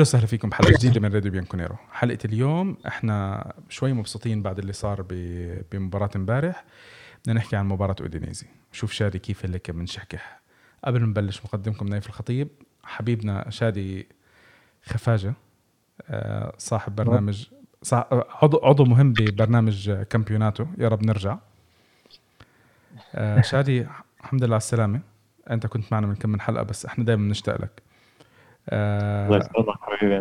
أهلا وسهلا فيكم. بحلقه جديدة من راديو بيانكونيرو. حلقة اليوم إحنا شوي مبسوطين بعد اللي صار بمباراة امبارح. بدنا نحكي عن مباراة أودينيزي. شوف شادي كيف اللي كان بنشحكح قبل ما نبلش مقدمكم نايف الخطيب حبيبنا شادي خفاجة آه، صاحب برنامج عضو عضو مهم ببرنامج كامبيوناتو. يا رب نرجع. آه، شادي الحمد لله على السلامة. أنت كنت معنا من كم من حلقة بس إحنا دائما بنشتاق لك. الله يسلمك حبيبي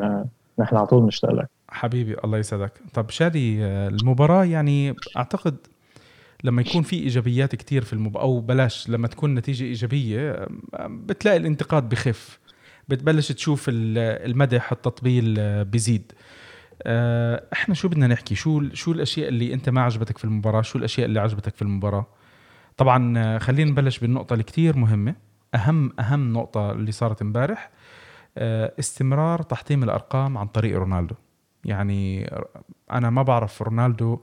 نحن على طول نشتاق لك حبيبي الله يسعدك. طب شادي آه، المباراة يعني أعتقد لما يكون في إيجابيات كتير في المباراة أو بلاش لما تكون نتيجة إيجابية آه، بتلاقي الانتقاد بخف. بتبلش تشوف ال- المدح التطبيل آه، بيزيد. آه، إحنا شو بدنا نحكي؟ شو شو الأشياء اللي أنت ما عجبتك في المباراة؟ شو الأشياء اللي عجبتك في المباراة؟ طبعا آه، خلينا نبلش بالنقطة اللي كتير مهمة. اهم أهم نقطة اللي صارت امبارح آه، استمرار تحطيم الأرقام عن طريق رونالدو. يعني أنا ما بعرف رونالدو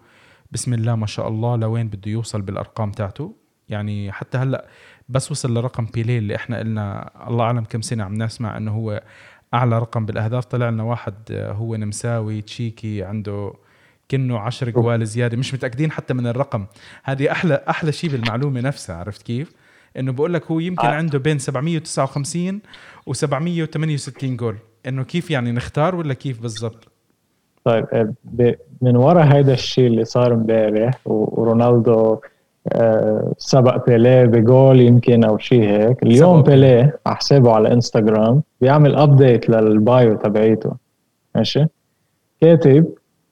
بسم الله ما شاء الله لوين بده يوصل بالأرقام تاعته. يعني حتى هلأ بس وصل لرقم بيليه اللي إحنا قلنا الله أعلم كم سنة عم نسمع إنه هو أعلى رقم بالأهداف. طلع لنا واحد آه، هو نمساوي تشيكي عنده كنه 10 جوال زيادة. مش متأكدين حتى من الرقم. هذه أحلى أحلى شيء بالمعلومة نفسها عرفت كيف؟ إنه بقول لك هو يمكن آه. عنده بين 759 و768 جول إنه كيف يعني نختار ولا كيف بالضبط طيب آه، من ورا هذا الشيء اللي صار امبارح و- ورونالدو آه، سبق بيليه بجول يمكن أو شيء هيك اليوم. بيليه على حسابه على إنستغرام بيعمل update لل bio تبعيته ماشي كاتب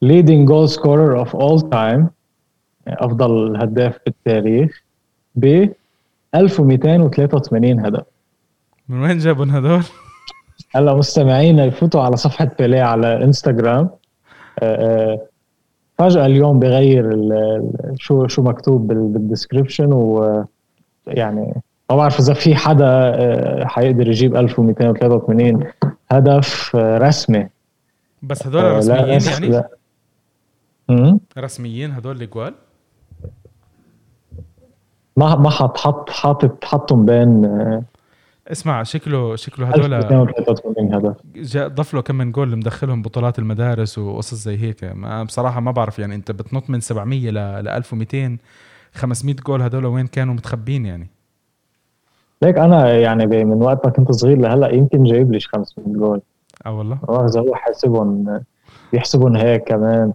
leading goal scorer of all time أفضل هداف بالتاريخ ب 1283 هدف. من وين جابوا هذول هلا مستمعينا يفوتوا على صفحة بيليه على إنستغرام. آه، آه، فجأة اليوم بغير شو شو مكتوب بال- بالدسكربشن و يعني ما بعرف إذا في حدا آه، حيقدر يجيب 1283 هدف آه، رسمي. بس آه، لا، رسميين يعني؟ لا. رسميين هذول الجوال ما ما حط حط حاطط حطهم بين آه، اسمع شكله شكله هذول 1283 هدف جا- ضف له كم من جول مدخلهم بطولات المدارس وقصص زي هيك. ما بصراحة ما بعرف يعني أنت بتنط من 700 ل ل 1200 500 جول هذول وين كانوا متخبين يعني؟ ليك أنا يعني من وقت ما كنت صغير لهلأ يمكن جايب لي 500 جول. آه والله. بعرف إذا هو حاسبهم بيحسبهم هيك كمان.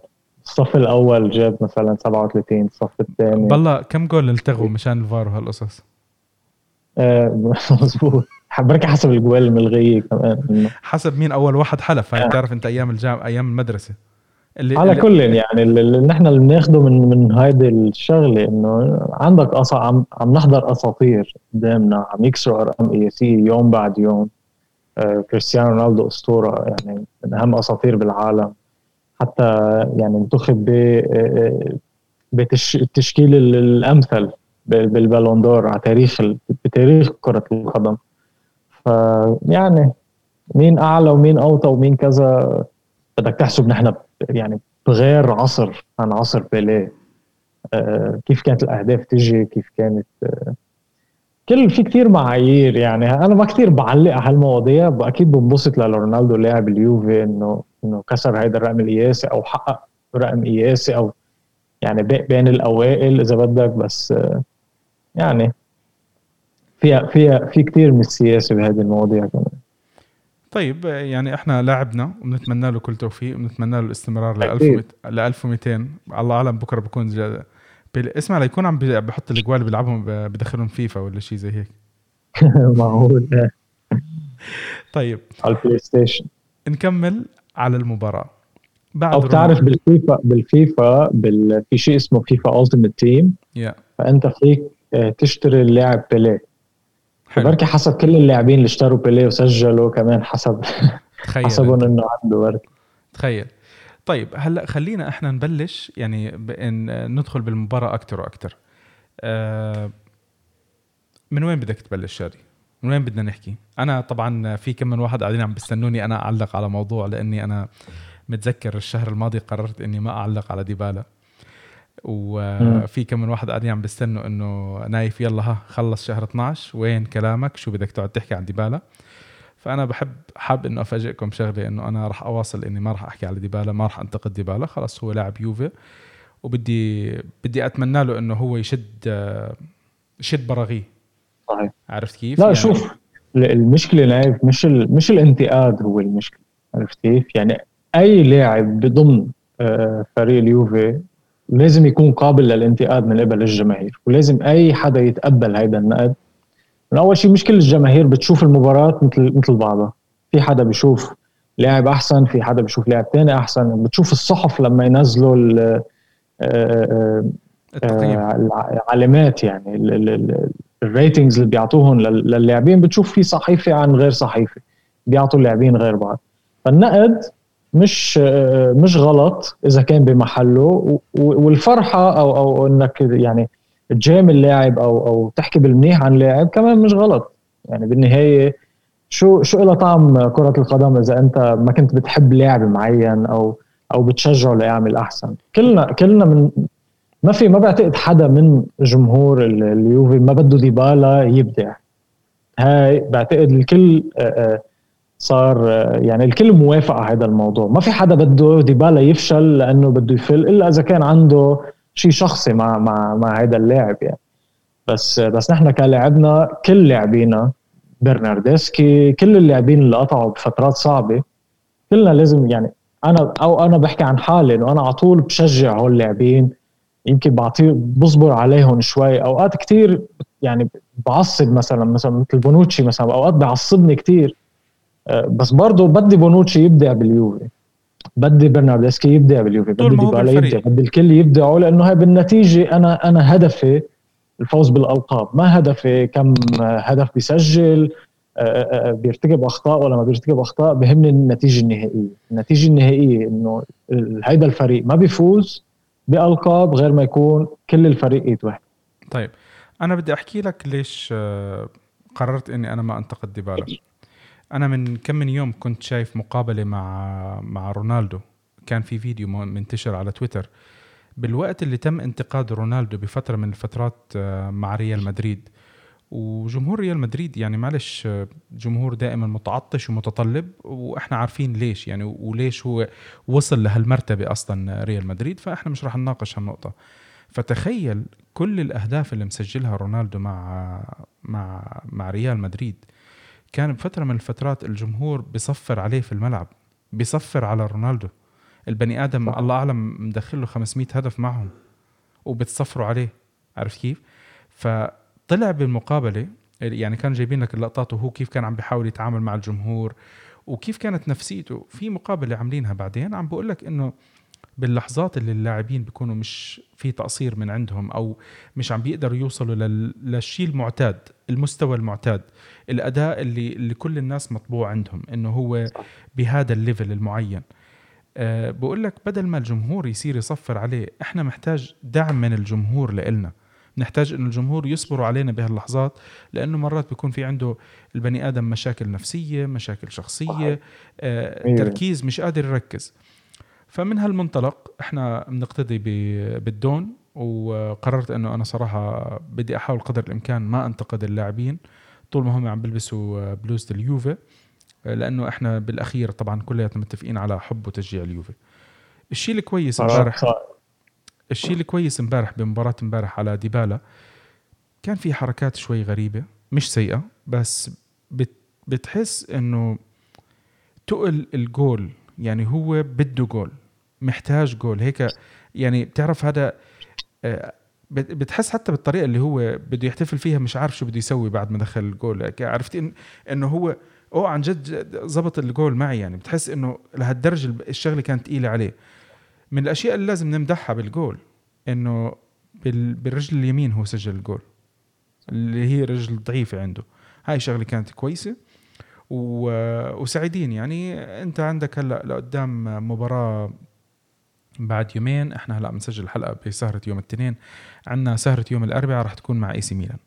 الصف الأول جاب مثلا 37 الصف الثاني. بالله كم جول التغوا مشان الفار وهالقصص آه مزبوط بركي حسب الجوال الملغية كمان. حسب مين أول واحد حلف. هاي بتعرف أنت أيام الجامعة أيام المدرسة. اللي على اللي- كل يعني اللي اللي نحن اللي بناخده من من هيدي الشغلة إنه عندك أص... عم عم نحضر أساطير قدامنا عم يكسروا أرقام قياسيه يوم بعد يوم. آه كريستيانو رونالدو أسطورة يعني من أهم أساطير بالعالم. حتى يعني انتخب ب بتش... التشكيل ال- الأمثل بال- بالبالون دور على تاريخ. بتاريخ كرة القدم فيعني مين أعلى ومين أوطى ومين كذا بدك تحسب نحن يعني بغير عصر عن عصر بيليه آه، كيف كانت الأهداف تجي كيف كانت آه، كل في كتير معايير يعني أنا ما كتير بعلق على هالمواضيع أكيد بنبسط لرونالدو لاعب اليوفي إنه إنه كسر هيدا الرقم القياسي أو حقق رقم قياسي أو يعني بي- بين الأوائل إذا بدك بس يعني فيها فيها في كتير من السياسة بهذه المواضيع كمان. طيب يعني إحنا لاعبنا وبنتمنى له كل توفيق وبنتمنى له الاستمرار ل أكيد. 1000 ل 1200 الله أعلم بكرة بكون جا... اسمع ليكون عم بحط الاجوال بيلعبهم بدخلهم فيفا ولا شيء زي هيك. معقول. طيب. على البلاي ستيشن. نكمل. على المباراة. بعد أو بتعرف بالفيفا بالفيفا بال... في شيء اسمه فيفا Ultimate Team يا فأنت فيك آه، تشتري اللاعب بيليه بركي حسب كل اللاعبين اللي اشتروا بيليه وسجلوا كمان حسب تخيل حسبهم. إنه عنده بركي. تخيل. طيب هلأ خلينا إحنا نبلش يعني بان ندخل بالمباراة أكثر وأكثر آه من وين بدك تبلش شادي؟ من وين بدنا نحكي؟ أنا طبعا في كم من واحد قاعدين عم بيستنوني أنا أعلق على موضوع لأني أنا متذكر الشهر الماضي قررت إني ما أعلق على ديبالا. وفي كم من واحد قاعدين عم بيستنوا إنه نايف يلا ها خلص شهر 12 وين كلامك؟ شو بدك تقعد تحكي عن ديبالا؟ فأنا بحب حاب إنه أفاجئكم بشغلة إنه أنا راح أواصل إني ما راح أحكي على ديبالا ما راح أنتقد ديبالا خلص هو لاعب يوفي. وبدي بدي أتمنى له إنه هو يشد يشد براغيه صحيح. عرفت كيف؟ لا يعني شوف المشكلة نايف مش ال... مش الانتقاد هو المشكلة. عرفت كيف؟ يعني أي لاعب بضمن آه، فريق اليوفي لازم يكون قابل للانتقاد من قبل الجماهير ولازم أي حدا يتقبل هذا النقد. من أول شيء مش كل الجماهير بتشوف المباراة مثل مثل بعضها. في حدا بيشوف لاعب أحسن في حدا بيشوف لاعب ثاني أحسن بتشوف الصحف لما ينزلوا آه، آه، العلامات يعني الريتنجز اللي بيعطوهم للاعبين بتشوف في صحيفة عن غير صحيفة بيعطوا اللاعبين غير بعض. فالنقد مش مش غلط إذا كان بمحله والفرحة أو أو إنك يعني تجامل اللاعب أو أو تحكي بالمنيح عن لاعب كمان مش غلط. يعني بالنهاية شو شو لها طعم كرة القدم إذا أنت ما كنت بتحب لاعب معين أو أو بتشجعه ليعمل أحسن؟ كلنا كلنا من ما في ما بعتقد حدا من جمهور اليوفي ما بده ديبالا يبدع. هاي بعتقد الكل آه، آه، صار آه، يعني الكل موافق على هذا الموضوع. ما في حدا بده ديبالا يفشل لأنه بده يفل إلا إذا كان عنده شيء شخصي مع مع مع هذا اللاعب يعني. بس بس نحن كلاعبنا كل لاعبينا برناردسكي كل اللاعبين اللي قطعوا بفترات صعبة كلنا لازم يعني أنا أو أنا بحكي عن حالي إنه أنا على طول بشجع هول اللاعبين يمكن بعطيه بصبر عليهم شوي. أوقات كتير يعني بعصب مثلا مثلا مثل بونوتشي مثلا أوقات بيعصبني كتير. آه، بس برضه بدي بونوتشي يبدع باليوفي. بدي برناردسكي يبدع باليوفي. بدي ديبالا يبدع. بدي الكل يبدعوا لأنه هاي بالنتيجة أنا أنا هدفي الفوز بالألقاب. ما هدفي كم هدف بيسجل آه، آه، بيرتكب أخطاء ولا ما بيرتكب أخطاء بهمني النتيجة النهائية. النتيجة النهائية إنه هيدا الفريق ما بيفوز بألقاب غير ما يكون كل الفريق ايد واحد طيب أنا بدي أحكي لك ليش آه، قررت إني أنا ما أنتقد ديبالا. أنا من كم من يوم كنت شايف مقابلة مع مع رونالدو. كان في فيديو منتشر على تويتر. بالوقت اللي تم انتقاد رونالدو بفترة من الفترات آه، مع ريال مدريد وجمهور ريال مدريد يعني معلش جمهور دائما متعطش ومتطلب وإحنا عارفين ليش يعني وليش هو وصل لهالمرتبة أصلا ريال مدريد فإحنا مش راح نناقش هالنقطة. فتخيل كل الأهداف اللي مسجلها رونالدو مع مع مع ريال مدريد. كان بفتره من الفترات الجمهور بيصفر عليه في الملعب بيصفر على رونالدو. البني آدم الله أعلم مدخل له 500 هدف معهم وبتصفروا عليه. عرفت كيف؟ ف طلع بالمقابلة يعني كانوا جايبين لك اللقطات وهو كيف كان عم بيحاول يتعامل مع الجمهور وكيف كانت نفسيته. في مقابلة عاملينها بعدين عم بقول لك إنه باللحظات اللي اللاعبين بيكونوا مش في تقصير من عندهم أو مش عم بيقدروا يوصلوا للشيء المعتاد المستوى المعتاد الأداء اللي اللي كل الناس مطبوع عندهم إنه هو بهذا الليفل المعين. أه بقول لك بدل ما الجمهور يصير يصفر عليه إحنا محتاج دعم من الجمهور لإلنا. نحتاج انه الجمهور يصبروا علينا بهاللحظات لأنه مرات بيكون في عنده البني آدم مشاكل نفسية مشاكل شخصية آه تركيز مش قادر يركز. فمن هالمنطلق إحنا بنقتدي بالدون وقررت إنه أنا صراحة بدي أحاول قدر الإمكان ما أنتقد اللاعبين. طول ما هم عم بيلبسوا بلوزة اليوفي لأنه إحنا بالأخير طبعا كلياتنا متفقين على حب وتشجيع اليوفي. الشيء الكويس امبارح الشيء الكويس امبارح بمباراة امبارح على ديبالا كان في حركات شوي غريبة مش سيئة بس بت بتحس إنه تقل الجول يعني هو بده جول محتاج جول هيك يعني بتعرف هذا آه، بتحس حتى بالطريقة اللي هو بده يحتفل فيها مش عارف شو بده يسوي بعد ما دخل الجول عرفت إن إنه هو أوه عن جد زبط الجول معي يعني بتحس إنه لهالدرجة الشغلة كانت ثقيله عليه. من الأشياء اللي لازم نمدحها بالجول إنه بالرجل اليمين هو سجل الجول اللي هي رجل ضعيفة عنده. هاي شغلة كانت كويسة و... وسعيدين. يعني أنت عندك هلأ لقدام مباراة بعد يومين إحنا هلأ بنسجل الحلقة بسهرة يوم الاثنين عندنا سهرة يوم الأربعاء راح تكون مع إي سي ميلان.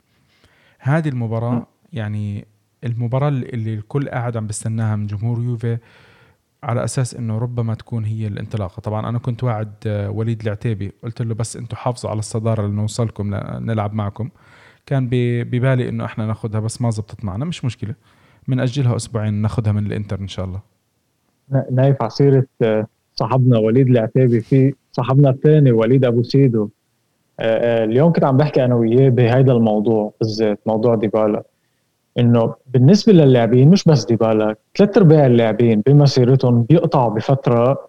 هذه المباراة يعني المباراة اللي الكل قاعد عم بستناها من جمهور يوفي على أساس إنه ربما تكون هي الانطلاقة. طبعا أنا كنت واعد آه، وليد العتيبي. قلت له بس أنتم حافظوا على الصدارة لنوصلكم نلعب معكم. كان ببالي إنه إحنا ناخذها بس ما زبطت معنا. مش مشكلة. بنأجلها أسبوعين ناخذها من الإنتر إن شاء الله. نايف عصيرة آه، صاحبنا وليد العتيبي. في صاحبنا الثاني وليد أبو سيدو. آه، اليوم كنت عم بحكي أنا وياه بهيدا الموضوع بالذات موضوع ديبالا. إنه بالنسبة للاعبين مش بس ديبالا ثلاث أرباع اللاعبين بمسيرتهم بيقطعوا بفترة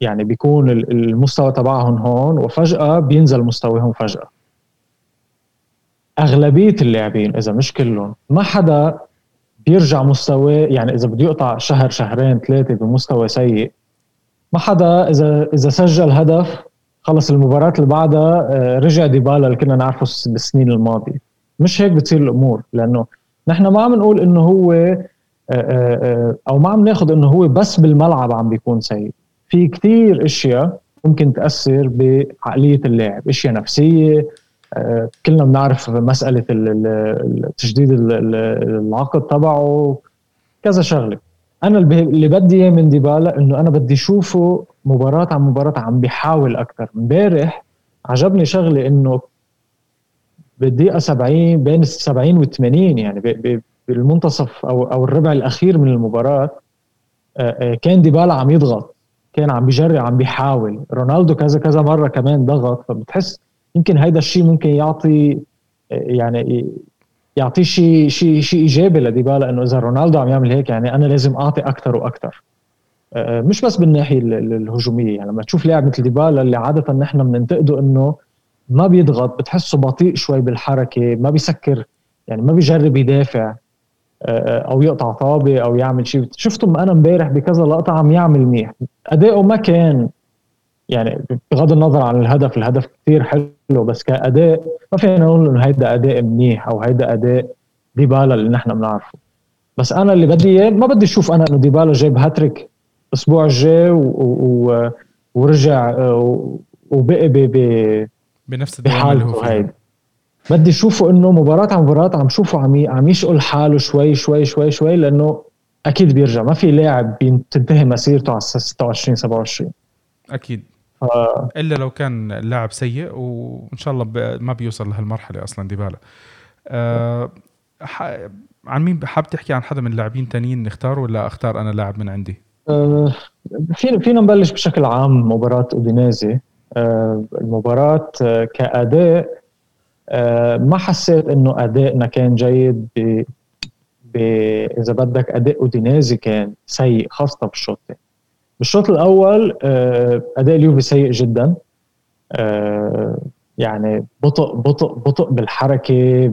يعني بيكون المستوى تبعهم هون وفجأة بينزل مستواهم فجأة. أغلبية اللاعبين إذا مش كلهم ما حدا بيرجع مستواه يعني إذا بده يقطع شهر شهرين ثلاثة بمستوى سيء ما حدا إذا إذا سجل هدف خلص المباراة اللي بعدها آه، رجع ديبالا اللي كنا نعرفه بالسنين الماضية. مش هيك بتصير الأمور لأنه نحن ما عم نقول إنه هو آه، آه، أو ما عم ناخذ إنه هو بس بالملعب عم بيكون سيء. في كثير أشياء ممكن تأثر بعقلية اللاعب. أشياء نفسية كلنا بنعرف مسألة تجديد العقد تبعه كذا شغلة. أنا اللي بدي إياه من ديبالا إنه أنا بدي اشوفه مباراة عن مباراة عم بيحاول أكثر امبارح عجبني شغلة إنه بالدقيقة 70 بين ال 70 وال 80 يعني بالمنتصف أو أو الربع الأخير من المباراة كان ديبالا عم يضغط كان عم بيجري عم بيحاول. رونالدو كذا كذا مرة كمان ضغط. فبتحس يمكن هيدا الشيء ممكن يعطي يعني يعطيه شيء شيء شيء إيجابي لديبالا إنه إذا رونالدو عم يعمل هيك يعني أنا لازم أعطي أكثر وأكثر آه، مش بس بالناحية الهجومية. يعني لما تشوف لاعب مثل ديبالا اللي عادة نحن بننتقده إنه ما بيضغط بتحسه بطيء شوي بالحركة ما بيسكر يعني ما بيجرب يدافع آه، أو يقطع طابة أو يعمل شيء. شفته أنا امبارح بكذا لقطة عم يعمل منيح. أداؤه ما كان يعني بغض النظر عن الهدف الهدف كثير حلو بس كأداء ما فينا نقول إنه هيدا أداء منيح أو هيدا أداء ديبالا اللي نحن بنعرفه. بس أنا اللي بدي إياه ما بدي أشوف أنا إنه ديبالا جاب هاتريك الأسبوع الجاي ورجع آه، بنفس بحالته هيدي بدي اشوفه إنه مباراة عن مباراة عم شوفه عم عم يشقل حاله شوي شوي شوي شوي لأنه أكيد بيرجع. ما في لاعب تنتهي مسيرته على 26 27 أكيد. إلا لو كان لاعب سيء وإن شاء الله ما بيوصل لهالمرحلة أصلا ديبالا. أه عن مين حاب تحكي عن حدا من اللاعبين تانيين نختار ولا أختار أنا لاعب من عندي؟ أه فينا فينا نبلش بشكل عام مباراة أودينيزي. المباراة أه كأداء أه ما حسيت إنه ادائنا كان جيد ب... إذا بدك أداء أودينيزي كان سيء خاصة بالشوط الثاني. بالشوط الأول آه، أداء اليوفي سيء جدا. آه، يعني بطء بطء بطء بالحركة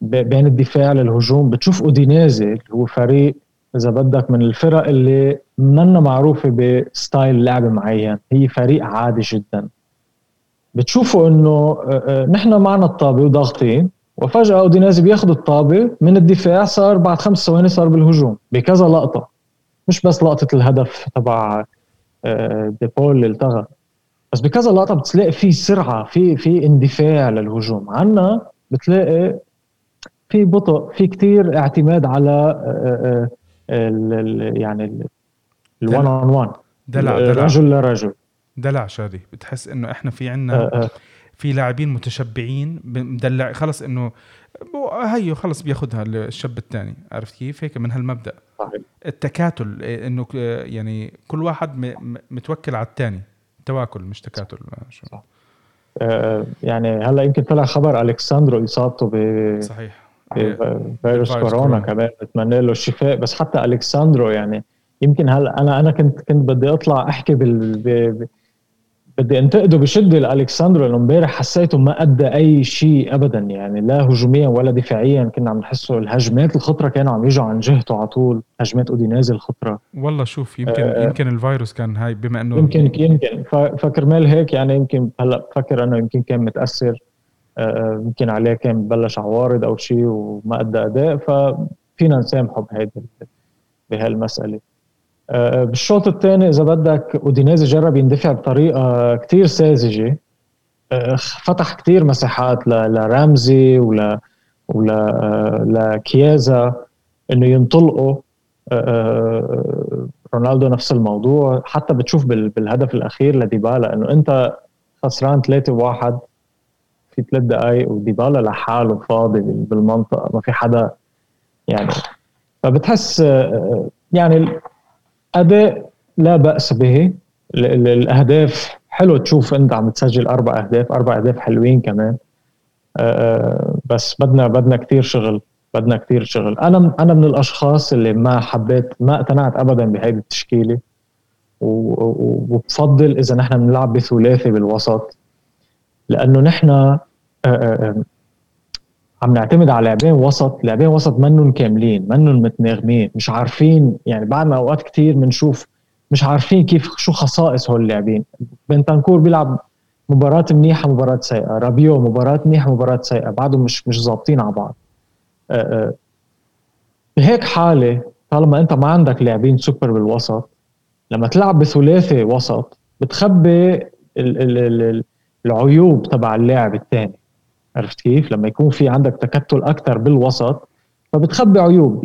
بين الدفاع للهجوم. بتشوف أودينيزي اللي هو فريق إذا بدك من الفرق اللي منا معروفة بستايل لعب معين هي فريق عادي جدا. بتشوفوا إنه آه، نحن معنا الطابة وضاغطين وفجأة اودينيزي بياخذ الطابة من الدفاع صار بعد خمس ثواني صار بالهجوم بكذا لقطة. مش بس لقطة الهدف تبع آه، ديبول اللي التغى. بس بكذا لقطة بتلاقي في سرعة في في اندفاع للهجوم. عنا بتلاقي في بطء في كتير اعتماد على آه، آه، يعني الوان أون وان. دلع دلع. رجل لرجل دلع شادي. بتحس إنه إحنا في عنا في لاعبين متشبعين مدلع خلص إنه هيو خلص بياخذها الشاب الثاني عرفت كيف؟ هيك من هالمبدأ. صحيح. التكاتل إنه يعني كل واحد متوكل على الثاني تواكل مش تكاتل. شو. صح. آه يعني هلأ يمكن طلع خبر الكساندرو إصابته ب صحيح. فيروس كورونا كمان. بتمنى له الشفاء. بس حتى الكساندرو يعني يمكن هلا أنا أنا كنت كنت بدي أطلع أحكي بال بدي أنتقده بشدة لالكساندرو لأنه امبارح حسيته ما أدى أي شيء ابدا. يعني لا هجوميا ولا دفاعيا كنا عم نحسه. الهجمات الخطرة كانوا عم يجوا عن جهته على طول. هجمات اودينيزي الخطرة. والله شوف يمكن آه يمكن الفيروس كان هاي بما انه يمكن يمكن. فكرمال هيك يعني يمكن هلا بفكر إنه يمكن كان متأثر. آه يمكن عليه كان بلش عوارض أو شيء وما أدى أداء. ففينا نسامحه بهيدي بهالمسألة. آه، بالشوط الثاني إذا بدك أودينيزي جرب يندفع بطريقة كتير ساذجة. آه، فتح كتير مساحات لرامزي ولا ولا آه، لكيازا إنه ينطلقوا. رونالدو نفس الموضوع. حتى بتشوف بالهدف الأخير لديبالا إنه أنت خسران 3 1 في ثلاث دقائق وديبالا لحاله فاضي بالمنطقة. ما في حدا يعني. فبتحس آه، يعني الاداء لا بأس به. الأهداف حلو تشوف أنت عم تسجل أربع أهداف أربع أهداف حلوين كمان. بس بدنا بدنا كثير شغل بدنا كثير شغل. أنا أنا من الأشخاص اللي ما حبيت ما اقتنعت ابدا بهيدي التشكيلة. وبفضل إذا نحن بنلعب بثلاثي بالوسط. لأنه نحن آه، آه، آه، عم نعتمد على لاعبين وسط لاعبين وسط منهم كاملين منهم متناغمين مش عارفين يعني بعدنا أوقات كثير بنشوف مش عارفين كيف شو خصائص هول اللاعبين. بنتنكور بيلعب مباراة منيحة مباراة سيئة. رابيو مباراة منيحة مباراة سيئة. بعدهم مش مش ظابطين على بعض. بهيك حالة طالما أنت ما عندك لاعبين سوبر بالوسط لما تلعب بثلاثي وسط بتخبي ال ال ال العيوب تبع اللاعب الثاني عرفت كيف؟ لما يكون في عندك تكتل أكثر بالوسط فبتخبي عيوب.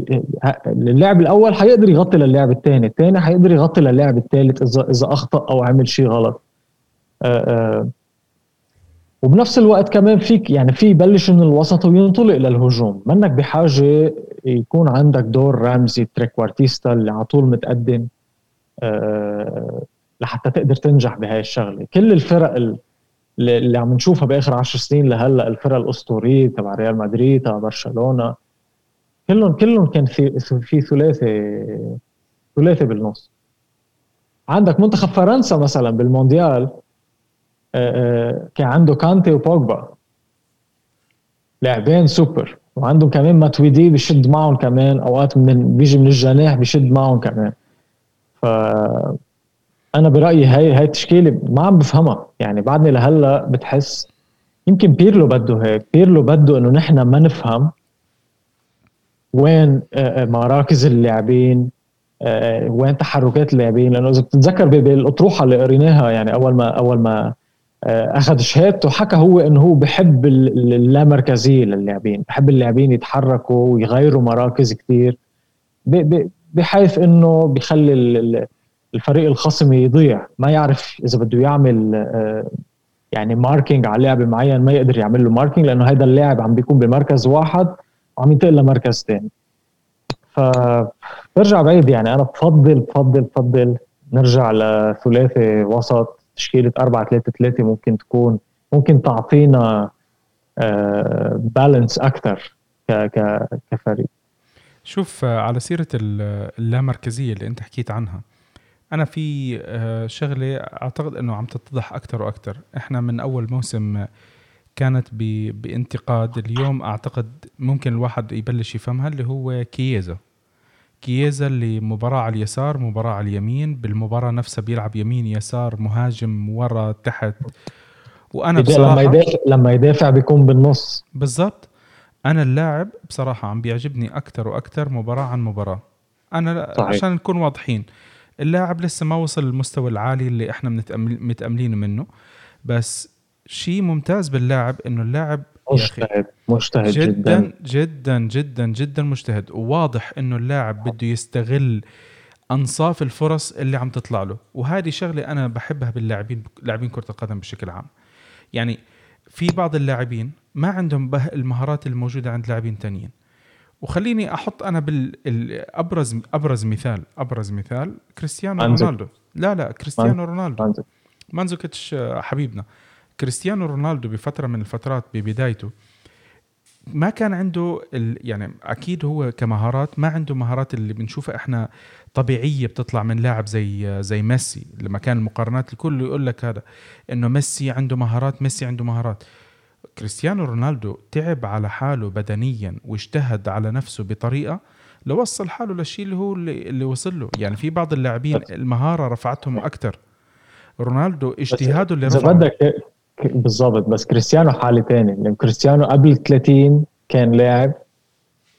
اللاعب الأول حيقدر يغطي للاعب الثاني الثاني حيقدر يغطي للاعب الثالث إذا إذا أخطأ أو عمل شيء غلط. أه أه. وبنفس الوقت كمان فيك يعني في يبلش من الوسط وينطلق للهجوم. منك بحاجة يكون عندك دور رامزي تريكوارتيستا اللي على طول متقدم. أه لحتى تقدر تنجح بهاي الشغلة. كل الفرق اللي عم نشوفها بآخر عشر سنين لهلأ الفرق الأسطورية تبع ريال مدريد تبع برشلونة. كلهم كلهم كان في في ثلاثي ثلاثي بالنص. عندك منتخب فرنسا مثلا بالمونديال آه، آه، كان عنده كانتي وبوجبا. لاعبين سوبر. وعندهم كمان ماتويدي بشد معهم كمان أوقات من بيجي من الجناح بشد معهم كمان. ف أنا برأيي هاي هاي التشكيلة ما عم بفهمها. يعني بعدني لهلأ بتحس يمكن بيرلو بده هيك. بيرلو بده إنه نحن ما نفهم وين آه، مراكز اللاعبين وين تحركات اللاعبين. لأنه إذا بتتذكر بالأطروحة اللي قريناها يعني أول ما أول ما آه، أخذ شهادته حكى هو إنه هو بحب اللامركزية للاعبين بحب اللاعبين يتحركوا ويغيروا مراكز كثير بحيث إنه بخلي الفريق الخصم يضيع. ما يعرف إذا بده يعمل آه، يعني marking على لاعب معين ما يقدر يعمل له marking لأنه هذا اللاعب عم بيكون بمركز واحد وعم ينتقل لمركز ثاني فبرجع بعيد يعني. أنا بفضل بفضل بفضل نرجع لثلاثي وسط. تشكيلة 4 3 3 ممكن تكون ممكن تعطينا balance أكثر كفريق. شوف آه، على سيرة اللامركزية اللي أنت حكيت عنها أنا في آه، شغلة أعتقد إنه عم تتضح أكثر وأكثر إحنا من أول موسم كانت بانتقاد اليوم أعتقد ممكن الواحد يبلش يفهمها اللي هو كييزا. كييزا اللي مباراة على اليسار مباراة على اليمين. بالمباراة نفسها بيلعب يمين يسار مهاجم ورا تحت. وأنا بصراحة لما يدافع لما يدافع بيكون بالنص. بالضبط. أنا اللاعب بصراحة عم بيعجبني أكثر وأكثر مباراة عن مباراة. أنا صحيح. عشان نكون واضحين. اللاعب لسه ما وصل للمستوى العالي اللي إحنا متأملين منه بس شيء ممتاز باللاعب إنه اللاعب مجتهد مجتهد جدا جدا. جدا جدا جدا مجتهد. وواضح إنه اللاعب بده يستغل أنصاف الفرص اللي عم تطلع له. وهذه شغلة أنا بحبها باللاعبين لاعبين كرة القدم بشكل عام. يعني في بعض اللاعبين ما عندهم المهارات الموجودة عند لاعبين تانيين. وخليني أحط أنا بالابرز أبرز مثال أبرز مثال كريستيانو رونالدو. لا لا كريستيانو رونالدو. مانزوكيتش حبيبنا. كريستيانو رونالدو بفترة من الفترات ببدايته ما كان عنده ال... يعني أكيد هو كمهارات ما عنده مهارات اللي بنشوفها إحنا طبيعية بتطلع من لاعب زي زي ميسي. لما كان المقارنات الكل يقول لك هذا إنه ميسي عنده مهارات ميسي عنده مهارات. كريستيانو رونالدو تعب على حاله بدنيا واجتهد على نفسه بطريقة لوصل حاله للشيء اللي هو اللي, وصل له. يعني في بعض اللاعبين المهارة رفعتهم أكثر رونالدو اجتهاده اللي رفعه. بدك بالضبط بس كريستيانو حالة ثانية لأن كريستيانو قبل 30 كان لاعب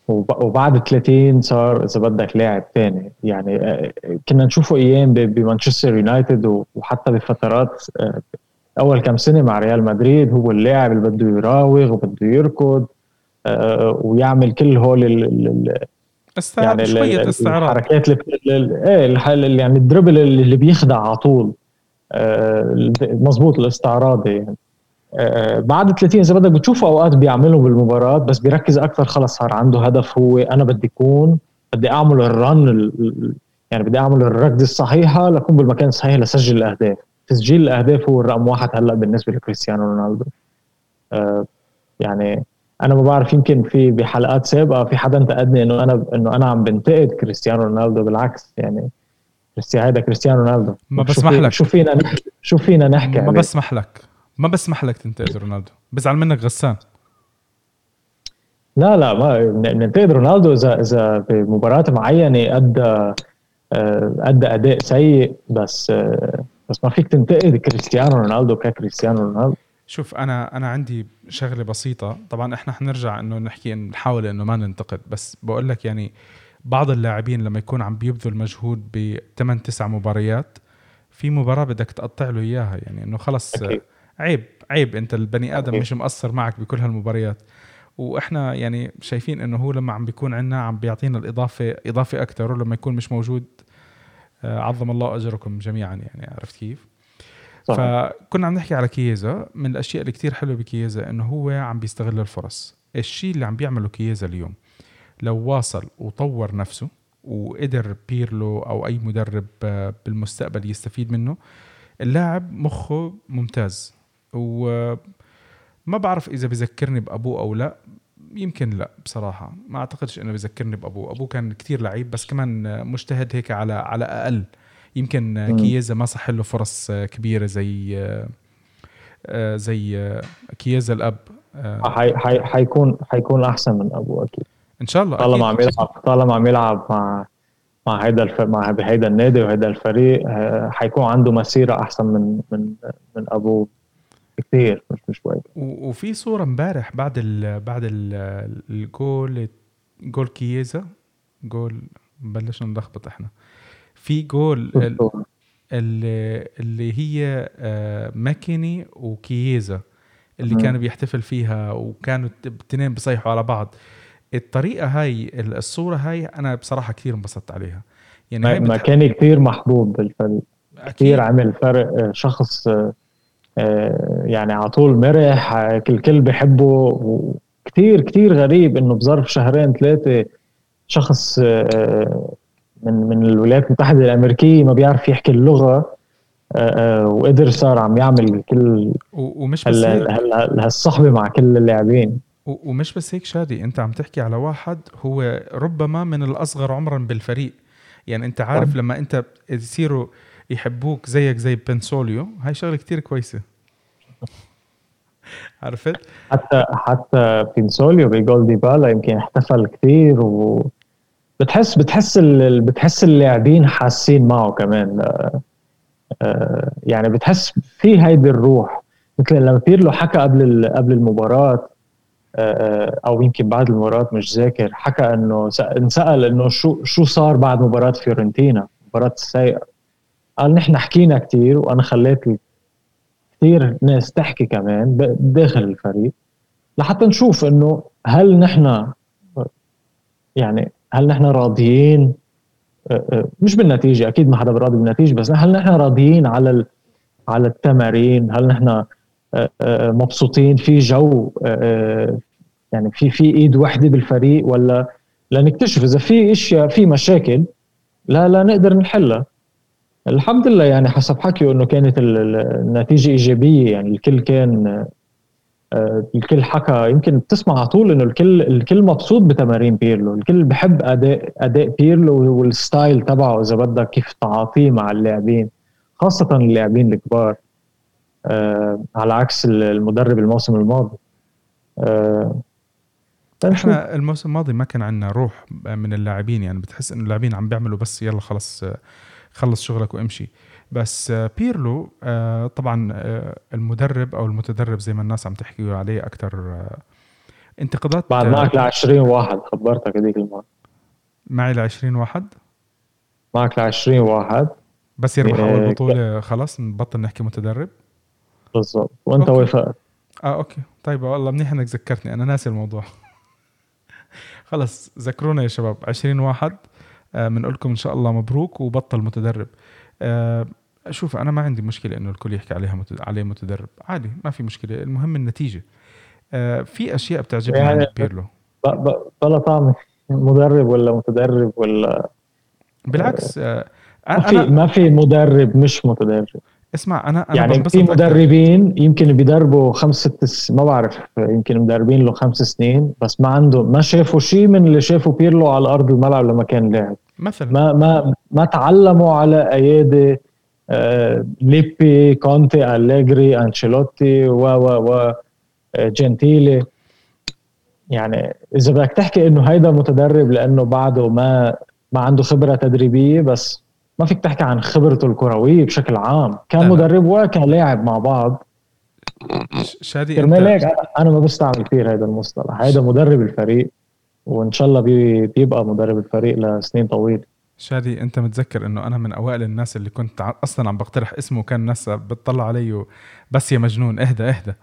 وبعد 30 صار إذا بدك لاعب ثاني يعني آه، كنا نشوفه أيام بمانشستر يونايتد وحتى بفترات آه، أول كم سنة مع ريال مدريد هو اللاعب اللي بده يراوغ وبده يركض آه، ويعمل كل هول يعني شوية استعراض. الحركات اللي إيه يعني الدربل اللي بيخدع على طول آه، مزبوط الاستعراضي يعني. آه، بعد 30 إذا بدك بتشوفه أوقات بيعملوا بالمباراة بس بيركز أكثر خلص صار عنده هدف هو أنا بدي أكون بدي أعمل ال run يعني بدي أعمل الركضة الصحيحة لكون بالمكان الصحيح لسجل الأهداف. تسجيل الاهداف هو الرقم واحد هلأ بالنسبة لكريستيانو رونالدو. أه يعني أنا ما بعرف يمكن في بحلقات سابقة في حدا انتقدني إنه أنا إنه أنا عم بنتقد كريستيانو رونالدو بالعكس يعني كريستيانو هذا كريستيانو رونالدو. ما بسمح لك. شو فينا نحكي شو فينا نحكي ما بسمح لك. ما بسمح لك تنتقد رونالدو. بزعل منك غسان. لا لا ما بننتقد رونالدو اذا إذا بمباراة معينة أدى آه، أدى أداء سيء بس آه، بس ما فيك تنتقد كريستيانو رونالدو ككريستيانو رونالدو. شوف أنا أنا عندي شغلة بسيطة. طبعا إحنا حنرجع إنه نحكي نحاول إنه ما ننتقد بس بقول لك يعني بعض اللاعبين لما يكون عم بيبذل مجهود ب 8 9 مباريات في مباراة بدك تقطع له إياها. يعني إنه خلص أكيد. عيب عيب. أنت البني آدم أكيد. مش مقصر معك بكل هالمباريات. وإحنا يعني شايفين إنه هو لما عم بيكون عندنا عم بيعطينا الإضافة إضافة أكثر ولما يكون مش موجود عظم الله أجركم جميعا يعني عرفت كيف؟ فكنا عم نحكي على كييزا من الأشياء اللي كتير حلوة بكييزا إنه هو عم بيستغل الفرص. الشيء اللي عم بيعمله كييزا اليوم لو واصل وطور نفسه وقدر بيرلو أو أي مدرب آه، بالمستقبل يستفيد منه اللاعب مخه ممتاز. وما بعرف إذا بذكرني بأبوه أو لا يمكن لا بصراحة. ما أعتقدش إنه بذكرني بأبوه. أبوه كان كتير لعيب بس كمان مجتهد هيك على على أقل يمكن كييزا ما صح له فرص كبيرة زي آه، زي آه، كييزا الأب. حيكون حيكون أحسن من أبوه أكيد. إن شاء الله طالما عم يلعب طالما عم يلعب مع مع هيدا الف... مع هيدا النادي وهيدا الفريق آه، حيكون عنده مسيرة أحسن من من من أبوه. كثير مش مش شوي وفي صورة امبارح بعد ال... بعد ال... الجول جول كييزا جول بلشنا نلخبط إحنا. في جول اللي, اللي هي آه، ماكيني وكييزا اللي كانوا بيحتفل فيها وكانوا الاثنين بيصيحوا على بعض. الطريقة هاي الصورة هاي أنا بصراحة كثير انبسطت عليها. يعني هاي مكاني كثير محبوب بالفريق. كثير عمل فرق آه، شخص آه، يعني على طول مرح الكل بحبه وكثير كثير غريب إنه بظرف شهرين ثلاثة شخص من من الولايات المتحدة الأمريكية ما بيعرف يحكي اللغة آه، آه، وقدر صار عم يعمل كل ومش بس هيك. هالصحبة مع كل اللاعبين. ومش بس هيك شادي أنت عم تحكي على واحد هو ربما من الأصغر عمرا بالفريق. يعني أنت عارف لما أنت يصيروا يحبوك زيك زي بنسوليو. هاي شغلة كتير كويسة. عرفت؟ حتى حتى بنسوليو بجول ديبالا يمكن احتفل كثير و بتحس بتحس بتحس اللاعبين حاسين معه كمان. آه، يعني بتحس في هيدي الروح. مثل لما بيرلو حكى قبل قبل المباراة آه، أو يمكن بعد المباراة مش ذاكر حكى إنه انسأل إنه شو شو صار بعد مباراة فيورنتينا مباراة السيئه قال نحن حكينا كثير وأنا خليت كثير ناس تحكي كمان داخل الفريق لحتى نشوف إنه هل نحن يعني هل نحن راضيين؟ أه، أه، مش بالنتيجة أكيد ما حدا راضي بالنتيجة بس هل نحن راضيين على على التمارين؟ هل نحن أه، مبسوطين؟ في جو يعني في في إيد وحدة بالفريق ولا لنكتشف إذا في إشياء في مشاكل لا لا نقدر نحلها. الحمد لله يعني حسب حكيه إنه كانت النتيجة إيجابية يعني الكل كان آه، الكل حكى. يمكن بتسمع على طول إنه الكل الكل مبسوط بتمارين بيرلو. الكل بحب أداء أداء بيرلو وال style تبعه إذا بدك كيف تعاطيه مع اللاعبين خاصة اللاعبين الكبار. آه على عكس المدرب الموسم الماضي. آه إحنا الموسم الماضي ما كان عندنا روح من اللاعبين يعني بتحس إنه اللاعبين عم بيعملوا بس يلا خلص خلص شغلك وامشي. بس بيرلو آه، طبعا آه، المدرب أو المتدرب زي ما الناس عم تحكي عليه أكثر آه، انتقادات بعد معك ل 20 واحد خبرتك هذيك المرة. معي ل 20 واحد؟ معك ل 20 واحد. بس يربح أول بطولة خلص نبطل نحكي متدرب؟ بالضبط. وأنت وافقت آه أوكي. طيب والله منيح إنك ذكرتني أنا ناسي الموضوع. خلص ذكرونا يا شباب 20 واحد. بنقول لكم إن شاء الله مبروك وبطل متدرب. آه شوف أنا ما عندي مشكلة إنه الكل يحكي عليها عليه متدرب. عادي ما في مشكلة. المهم النتيجة. آه في أشياء بتعجبني يعني عن بيرلو بلا طعم. مدرب ولا متدرب ولا بالعكس آه ما في ما في مدرب مش متدرب. اسمع أنا أنا يعني في مدربين يمكن بيدربوا خمس ست ما بعرف يمكن مدربين له خمس سنين بس ما عنده ما شافوا شيء من اللي شافوا بيرلو على أرض الملعب لما كان لاعب. مثلا. ما ما ما تعلموا على أيادي آه ليبي كونتي أليجري أنشيلوتي و و و جنتيلي. يعني إذا بدك تحكي إنه هيدا متدرب لأنه بعده ما ما عنده خبرة تدريبية بس ما فيك تحكي عن خبرته الكروية بشكل عام. كان لا مدرب وكان لاعب مع بعض. شادي كرمال هيك أنا ما بستعمل كثير هذا المصطلح. هذا مدرب الفريق وإن شاء الله بيبقى مدرب الفريق لسنين طويلة. شادي أنت متذكر إنه أنا من أوائل الناس اللي كنت أصلا عم بقترح اسمه كان الناس بتطلع علي بس يا مجنون إهدى إهدى.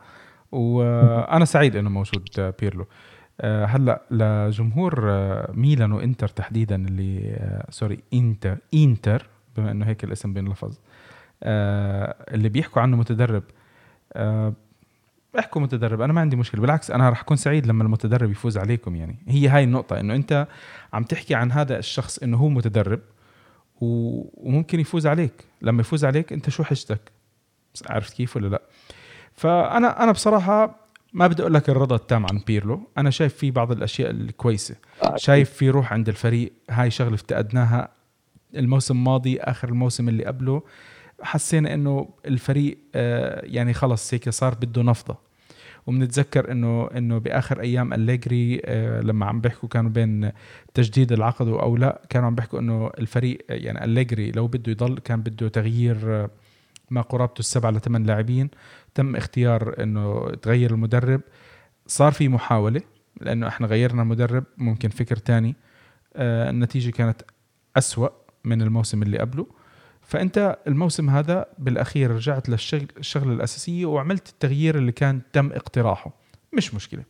وأنا سعيد إنه موجود بيرلو. آه، هلأ لجمهور آه، ميلان وإنتر تحديدا اللي آه، سوري إنتر إنتر بما إنه هيك الاسم بينلفظ اللي بيحكوا عنه متدرب احكوا متدرب أنا ما عندي مشكلة بالعكس أنا رح أكون سعيد لما المتدرب يفوز عليكم يعني هي هاي النقطة إنه أنت عم تحكي عن هذا الشخص إنه هو متدرب وممكن يفوز عليك لما يفوز عليك أنت شو حجتك؟ عرفت كيف ولا لا؟ فأنا أنا بصراحة ما بدي أقول لك الرضا التام عن بيرلو. أنا شايف في بعض الأشياء الكويسة. شايف في روح عند الفريق. هاي شغلة افتقدناها. الموسم الماضي آخر الموسم اللي قبله حسينا إنه الفريق آه، يعني خلص هيك صار بده نفضة. وبنتذكر إنه إنه بآخر أيام أليجري آه، لما عم بيحكوا كانوا بين تجديد العقد أو لا كانوا عم بيحكوا إنه الفريق يعني أليجري لو بده يضل كان بده تغيير آه، ما قرابته السبعة لثمان لاعبين. تم اختيار إنه تغير المدرب. صار في محاولة لأنه إحنا غيرنا مدرب ممكن فكر تاني. آه النتيجة كانت أسوأ من الموسم اللي قبله. فأنت الموسم هذا بالأخير رجعت للشغل الشغلة الأساسية وعملت التغيير اللي كان تم اقتراحه. مش مشكلة.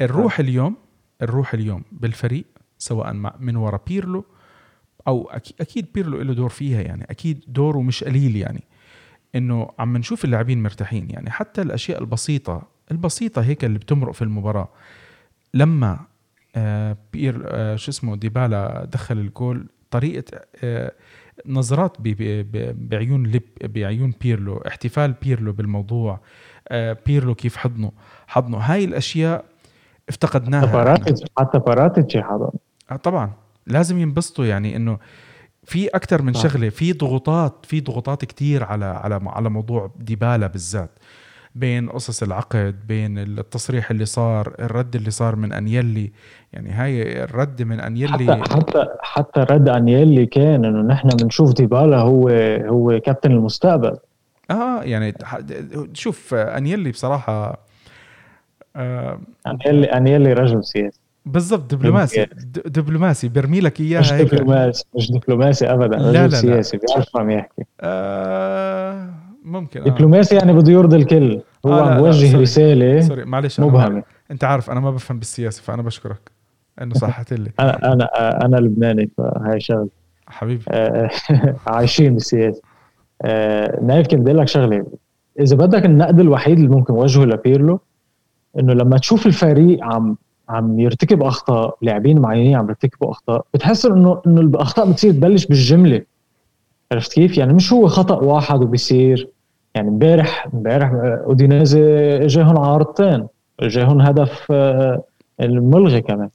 الروح اليوم الروح اليوم بالفريق سواء من ورا بيرلو أو أكيد بيرلو له دور فيها يعني أكيد دوره مش قليل يعني. إنه عم نشوف اللاعبين مرتاحين. يعني حتى الأشياء البسيطة البسيطة هيك اللي بتمرق في المباراة. لما آه بير آه شو اسمه ديبالا دخل الجول طريقة آه نظرات بي بي بعيون لب بعيون بيرلو احتفال بيرلو بالموضوع بيرلو كيف حضنه حضنه. هاي الأشياء افتقدناها. حتى باراتيتش حتى باراتيتش حضن طبعا. لازم ينبسطوا يعني إنه في أكثر من شغلة في ضغوطات في ضغوطات كتير على على على موضوع ديبالا بالذات بين قصص العقد بين التصريح اللي صار الرد اللي صار من أنيلي. يعني هاي الرد من أنيلي حتى حتى حتى رد أنيلي كان إنه نحن بنشوف ديبالا هو هو كابتن المستقبل. آه يعني شوف أنيلي بصراحة آه أنيلي أنيلي رجل سياسي. بالضبط دبلوماسي. دبلوماسي برمي لك إياها مش دبلوماسي مش دبلوماسي ابدا لا لا, لا. سياسي بيعرف عم يحكي. آه ممكن آه. دبلوماسي يعني بده يرضي الكل. هو آه عم بوجه رسالة سوري معلش مبهمه أنت عارف أنا ما بفهم بالسياسة فأنا بشكرك. إنه صحت لي. أنا أنا أنا لبناني فهي شغلة. حبيبي. آه عايشين بالسياسة. آه نايف كنت بدي لك شغلة. إذا بدك النقد الوحيد اللي ممكن وجهه لبيرلو إنه لما تشوف الفريق عم عم يرتكب أخطاء لاعبين معينين عم يرتكبوا أخطاء. بتحس انه إنه الأخطاء بتصير تبلش بالجملة. عرفت كيف؟ يعني مش هو خطأ واحد وبيصير. يعني امبارح امبارح اودينيزي اجاهم عارضتين اجاهم هدف آه، الملغي كمان.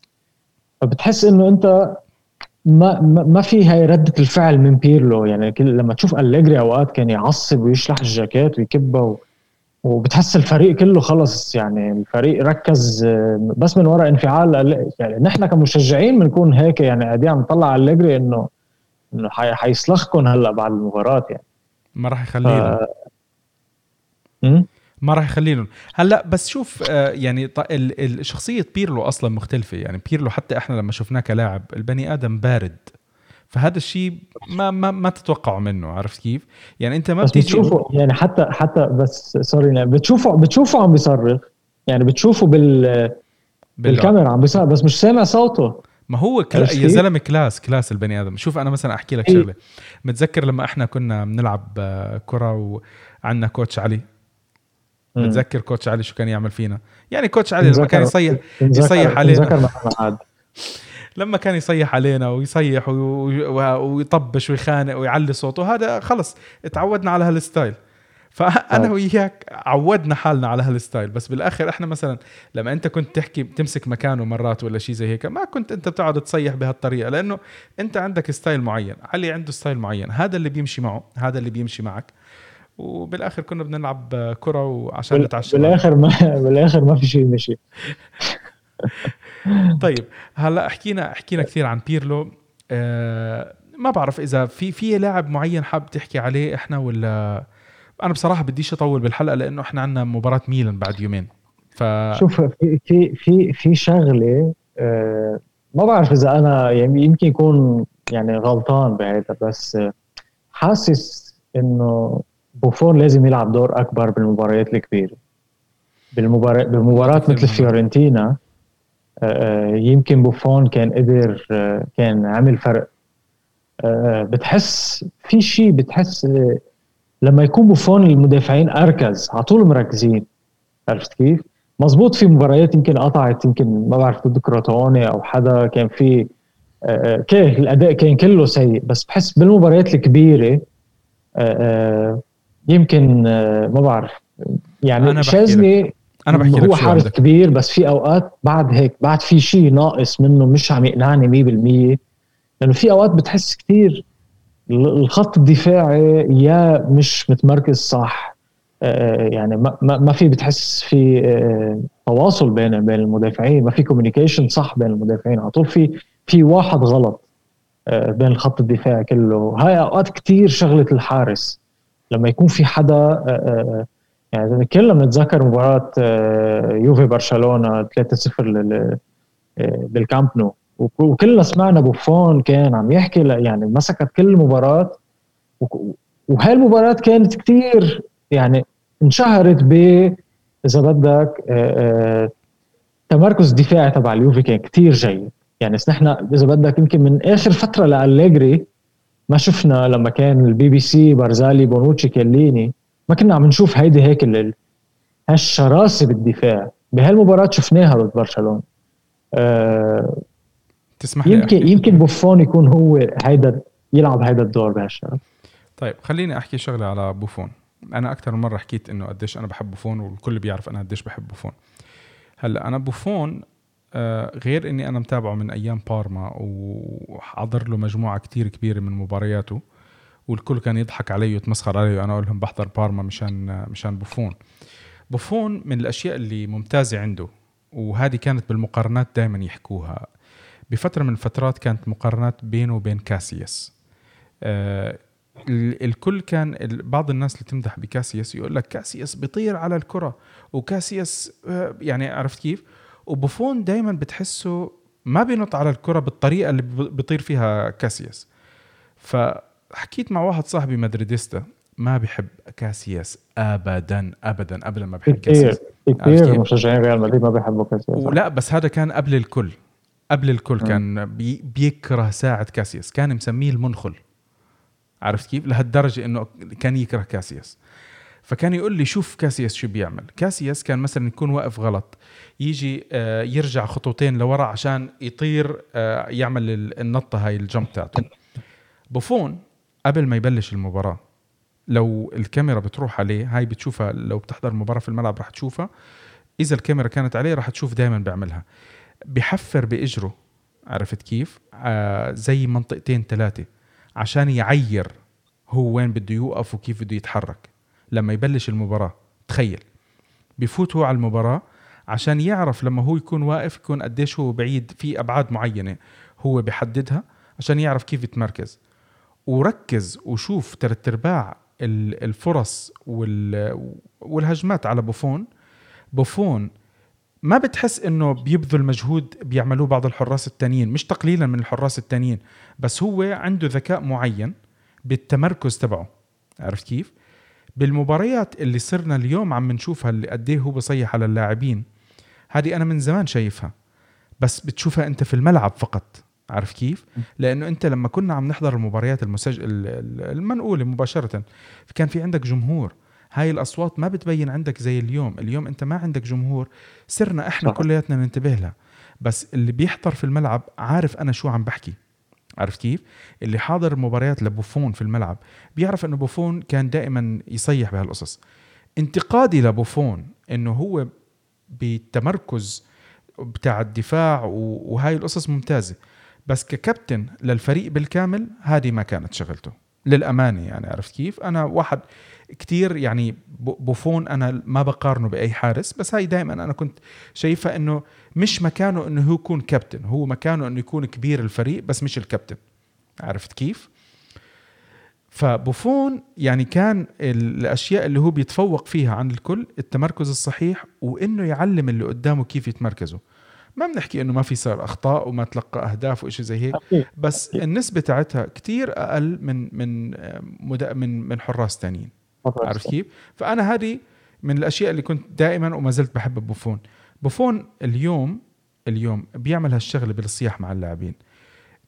فبتحس إنه أنت ما ما في هاي ردة الفعل من بيرلو. يعني لما تشوف أليجري أوقات كان يعصب ويشلح الجاكيت ويكبها وبتحس الفريق كله خلص يعني الفريق ركز بس من وراء انفعال يعني نحن كمشجعين بنكون هيك يعني قاعدين عم نطلع على الجري إنه إنه حيسلخكم هلأ بعد المباراة يعني. ما راح يخلي ف... ما راح يخلي لهم هلأ بس شوف آه يعني شخصية بيرلو أصلا مختلفة. يعني بيرلو حتى إحنا لما شفناه كلاعب البني آدم بارد. فهذا الشيء ما ما ما تتوقعه منه عرفت كيف؟ يعني أنت ما بس بتشوفه يعني حتى حتى بس sorry بتشوفه بتشوفه عم بيصرخ يعني بتشوفه بال بالكاميرا عم بيصرخ بس مش سامع صوته. ما هو كلا يا زلمة class class البني آدم. شوف أنا مثلا أحكي لك إيه. شغلة. متذكر لما إحنا كنا بنلعب آه، كرة وعندنا coach علي؟ متذكر coach علي شو كان يعمل فينا؟ يعني coach علي لما كان يصيح يصيح علينا. لما كان يصيح علينا ويصيح ويطبش ويخانق ويعلي صوته هذا خلص تعودنا على ها ال style. فأنا طيب. وياك عودنا حالنا على ها ال style بس بالآخر إحنا مثلا لما أنت كنت تحكي تمسك مكانه مرات ولا شيء زي هيك ما كنت أنت بتقعد تصيح بهالطريقة لأنه أنت عندك style معين علي عنده style معين هذا اللي بيمشي معه هذا اللي بيمشي معك. وبالآخر كنا بنلعب كرة وعشان نتعشى. بالآخر ما بالآخر ما في شيء مشي. طيب هلأ حكينا حكينا كثير عن بيرلو. آه ما بعرف إذا في في لاعب معين حاب تحكي عليه إحنا ولا؟ أنا بصراحة بديش أطول بالحلقة لأنه إحنا عندنا مباراة ميلان بعد يومين. ف شوف في في في في شغلة آه ما بعرف إذا أنا يعني يمكن يكون يعني غلطان بهذا بس حاسس إنه بوفون لازم يلعب دور أكبر بالمباريات الكبيرة. بالمباراة بمباراه مثل فيورنتينا. آه، يمكن بوفون كان قدر آه، كان عمل فرق. آه، بتحس في شيء بتحس لما يكون بوفون المدافعين أركز على طول مركزين. عرفت كيف؟ مزبوط في مباريات يمكن قطعت يمكن ما بعرف ضد كروتوني أو حدا كان في كيه الأداء كان كله سيء بس بحس بالمباريات الكبيرة يمكن ما بعرف. يعني شاذلي أنا بحكي لك هو حارس كبير بس في أوقات بعد هيك بعد في شيء ناقص منه مش عم يقنعني 100% لأنه في أوقات بتحس كثير الخط الدفاعي يا مش متمركز صح. آه، يعني ما, ما في بتحس في آه، تواصل بين بين المدافعين ما في communication صح بين المدافعين. على طول في في واحد غلط آه، بين الخط الدفاعي كله. هاي أوقات كثير شغلة الحارس. لما يكون في حدا يعني كلنا بنتذكر مباراة آه، يوفي برشلونة 3-0 بالكامب نو. وكلنا سمعنا بوفون كان عم يحكي يعني مسكت كل المباراة. وهاي المباراة كانت كتير يعني انشهرت ب إذا بدك آه، آه، تمركز الدفاعي تبع اليوفي كان كتير جيد. يعني نحن إذا بدك يمكن من آخر فترة لأليجري ما شفنا لما كان البي بي سي بارزالي بونوتشي كيليني ما كنا عم نشوف هيدي هيك هالشراسة بالدفاع. بهالمباراة شفناها ضد برشلونة. أه تسمح لي يمكن أحكي. يمكن بوفون يكون هو هيدا يلعب هيدا الدور بهالشغله طيب خليني أحكي شغلة على بوفون. أنا أكثر من مرة حكيت إنه قديش أنا بحب بوفون والكل بيعرف أنا قديش بحب بوفون. هلأ أنا بوفون آه غير إني أنا متابعه من أيام بارما وحضر له مجموعة كتير كبيرة من مبارياته والكل كان يضحك علي ويتمسخر علي وأنا أقول لهم بحضر بارما مشان مشان بوفون. بوفون من الأشياء اللي ممتازة عنده وهذه كانت بالمقارنات دائما يحكوها. بفترة من الفترات كانت مقارنات بينه وبين كاسياس. آه الكل كان بعض الناس اللي تمدح بكاسياس يقول لك كاسياس بيطير على الكرة وكاسياس آه يعني عرفت كيف؟ وبوفون دائما بتحسه ما بينط على الكرة بالطريقة اللي بيطير فيها كاسياس. ف حكيت مع واحد صاحبي مدريديستا ما بحب كاسياس ابدا ابدا ابدا ما بحب كاسياس. كثير مشجعين ريال مدريد ما بيحبوا كاسياس. ولا بس هذا كان قبل الكل قبل الكل كان بي بيكره ساعة كاسياس كان مسميه المنخل. عرفت كيف؟ لهالدرجة إنه كان يكره كاسياس. فكان يقول لي شوف كاسياس شو بيعمل. كاسياس كان مثلا يكون واقف غلط يجي آه، يرجع خطوتين لورا عشان يطير آه، يعمل النطة هاي الجمب تاعته. بوفون قبل ما يبلش المباراة لو الكاميرا بتروح عليه هاي بتشوفها لو بتحضر مباراه في الملعب رح تشوفها. إذا الكاميرا كانت عليه رح تشوف دائما بيعملها. بحفر بإجره عرفت كيف؟ آه زي منطقتين ثلاثة عشان يعير هو وين بده يوقف وكيف بده يتحرك. لما يبلش المباراة تخيل. بفوت هو على المباراة عشان يعرف لما هو يكون واقف يكون قديش هو بعيد في أبعاد معينة هو بحددها عشان يعرف كيف يتمركز. وركز وشوف ثلاث ارباع الفرص والهجمات على بوفون. بوفون ما بتحس إنه بيبذل مجهود بيعملوه بعض الحراس التانيين مش تقليلا من الحراس التانيين بس هو عنده ذكاء معين بالتمركز تبعه. عرفت كيف؟ بالمباريات اللي صرنا اليوم عم نشوفها اللي قد هو بصيح على اللاعبين هذه أنا من زمان شايفها بس بتشوفها أنت في الملعب فقط. عارف كيف؟ لأنه أنت لما كنا عم نحضر المباريات المسجل المنقولة مباشرة كان في عندك جمهور. هاي الأصوات ما بتبين عندك زي اليوم. اليوم أنت ما عندك جمهور. صرنا إحنا. كلياتنا ننتبه لها. بس اللي بيحضر في الملعب عارف أنا شو عم بحكي. عارف كيف؟ اللي حاضر مباريات لبوفون في الملعب بيعرف إنه بوفون كان دائما يصيح بهالقصص. انتقادي لبوفون إنه هو بالتمركز بتاع الدفاع وهاي القصص ممتازة. بس ككابتن للفريق بالكامل هذه ما كانت شغلته. للأمانة يعني عرفت كيف؟ أنا واحد كتير يعني بوفون أنا ما بقارنه بأي حارس بس هاي دائما أنا كنت شايفها إنه مش مكانه إنه هو يكون كابتن. هو مكانه إنه يكون كبير الفريق بس مش الكابتن. عرفت كيف؟ فبوفون يعني كان الأشياء اللي هو بيتفوق فيها عن الكل التمركز الصحيح وإنه يعلم اللي قدامه كيف يتمركزوا. ما بنحكي إنه ما في صار أخطاء وما تلقى أهداف وشيء زي هيك بس النسبة تاعتها كتير أقل من من من من حراس ثانيين عارف كيف؟ فأنا هذه من الأشياء اللي كنت دائما وما زلت بحب بوفون. بوفون اليوم اليوم بيعمل هالشغلة بالصياح مع اللاعبين.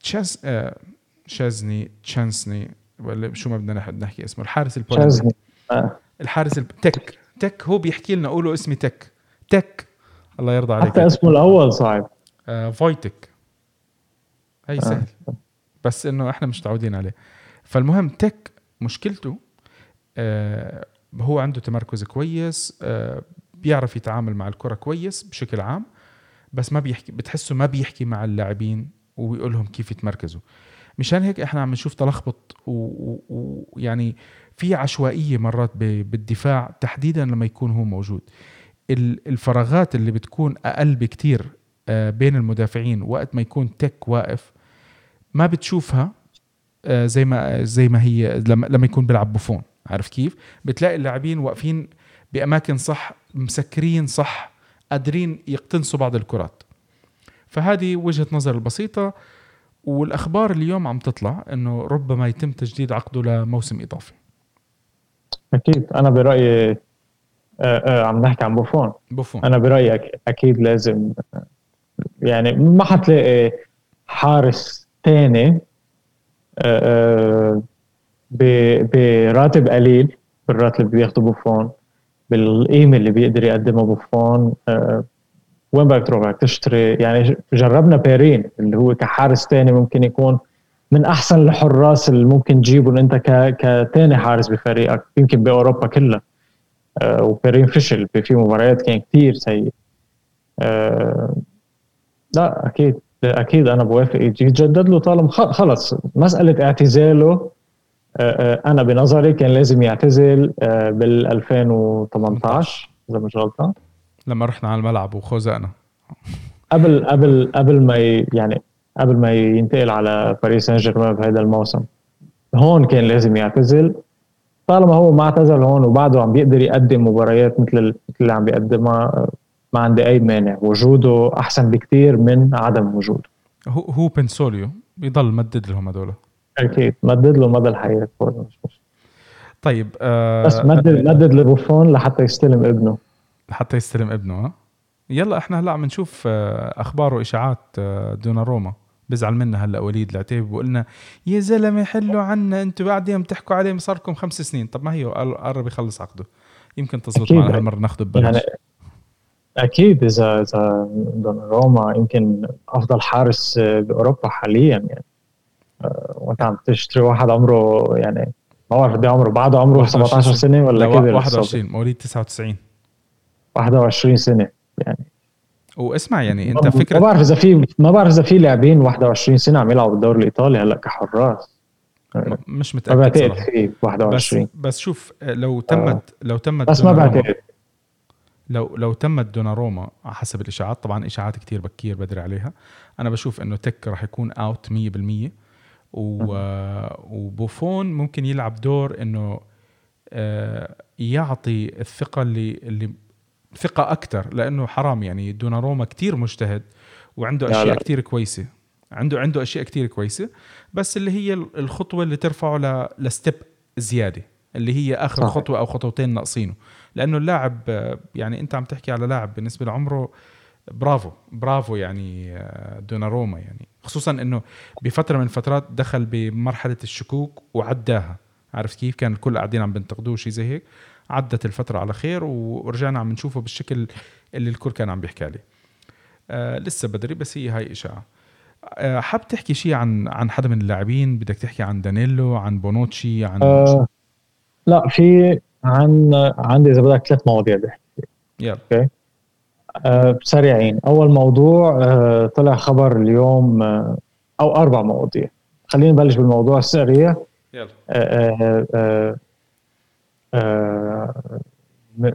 تشاز آه شازني تشانسني ولا شو ما بدنا نحكي اسمه؟ الحارس البولندي. آه. الحارس تك تك هو بيحكي لنا قولوا اسمي تك. تك. الله يرضى عليك حتى اسمه الأول صعب. آه فويتك هي آه. سهل. بس إنه إحنا مش متعودين عليه. فالمهم تك مشكلته آه هو عنده تمركز كويس آه بيعرف يتعامل مع الكرة كويس بشكل عام بس ما بيحكي بتحسه ما بيحكي مع اللاعبين ويقول لهم كيف يتمركزوا. مشان هيك إحنا عم نشوف تلخبط ويعني في عشوائية مرات بالدفاع تحديدا لما يكون هو موجود. الفراغات اللي بتكون أقل بكتير آه، بين المدافعين وقت ما يكون تك واقف ما بتشوفها آه، زي ما زي ما هي لما يكون بيلعب بوفون عارف كيف؟ بتلاقي اللاعبين واقفين بأماكن صح مسكرين صح قادرين يقتنصوا بعض الكرات. فهذه وجهة نظر البسيطة والأخبار اليوم عم تطلع إنه ربما يتم تجديد عقده لموسم إضافي. أكيد. أنا برأيي عم نحكي عن بوفون. بوفون. أنا برايي أكيد لازم يعني ما حتلاقي حارس ثاني آه، براتب قليل بالراتب اللي بياخده بوفون بالقيمة اللي بيقدر يقدمها بوفون وين بدك تروح؟ بدك تشتري يعني جربنا بيرين اللي هو كحارس ثاني ممكن يكون من أحسن الحراس اللي ممكن تجيبهم أنت كثاني حارس بفريقك يمكن بأوروبا كلها. آه وبيرين فشل في مباريات كان كثير سيء. آه لا أكيد أكيد أنا بوافق. يتجدد له طالما خلص. مسألة اعتزاله آه, آه، أنا بنظري كان لازم يعتزل آه، بال 2018 إذا مش غلطان. لما رحنا على الملعب وخوزقنا قبل قبل قبل ما يعني قبل ما ينتقل على باريس سان جيرمان بهذا الموسم. هون كان لازم يعتزل. طالما هو ما اعتزل هون وبعده عم بيقدر يقدم مباريات مثل اللي عم بيقدمها ما عندي أي مانع. وجوده أحسن بكثير من عدم وجوده. هو هو بنسوليو بيضل مدد لهم هدول. أكيد. مدد له مدى الحياة مش مش طيب آه بس مدد مدد لبوفون لحتى يستلم ابنه. حتى يستلم ابنه ها يلا إحنا هلأ عم نشوف آه، أخبار وإشاعات آه، دونا روما. بزعل منا هلا وليد العتيبي بقول لنا يا زلمة حلوا عنا أنتم بعدين بتحكوا عليه صار لكم خمس سنين. طب ما هي قرب يخلص عقده. يمكن تزبط معنا هالمره ناخذه ببلاش يعني أكيد اذا إذا روما يمكن أفضل حارس آه، بأوروبا حاليا يعني. وأنت عم تشتري واحد عمره يعني ما بعرف قد إيه عمره بعده عمره 17 سنة ولا كبر 21 مواليد 99 21 سنة يعني. واسمع يعني انت فكرة ما بعرف إذا في ما بعرف إذا في لاعبين 21 سنة عم يلعبوا بالدوري الإيطالي هلأ كحراس. مش متأكد ما بعتقد في 21 بس, بس شوف لو تمت آه. لو تمت بس ما بعتقد. لو لو تمت دوناروما على حسب الإشاعات طبعا إشاعات كتير بكير بدري عليها. أنا بشوف إنه تك راح يكون out 100% و... وبوفون ممكن يلعب دور إنه آه، يعطي الثقة اللي اللي ثقة أكثر لأنه حرام يعني. دوناروما كتير مجتهد وعنده أشياء كتير كويسة. عنده عنده أشياء كتير كويسة بس اللي هي الخطوة اللي ترفعه ل... ل step زيادة اللي هي آخر صحيح. خطوة أو خطوتين ناقصينه. لأنه اللاعب يعني أنت عم تحكي على لاعب بالنسبة لعمره برافو برافو يعني دوناروما يعني. خصوصا إنه بفترة من الفترات دخل بمرحلة الشكوك وعداها. عرفت كيف؟ كان الكل قاعدين عم بينتقدوه شيء زي هيك. عدت الفترة على خير ورجعنا عم نشوفه بالشكل اللي الكل كان عم بيحكي عليه. آه لسه بدري بس هي هاي إشاعة. آه حاب تحكي شيء عن عن حدا من اللاعبين؟ بدك تحكي عن دانيلو عن بونوتشي عن آه لا في عن عندي إذا بدك ثلاث مواضيع بحكي. يلا. okay. آه سريعين. أول موضوع آه طلع خبر اليوم آه أو أربع مواضيع. خلينا نبلش بالموضوع السريع. يلا. آه آه آه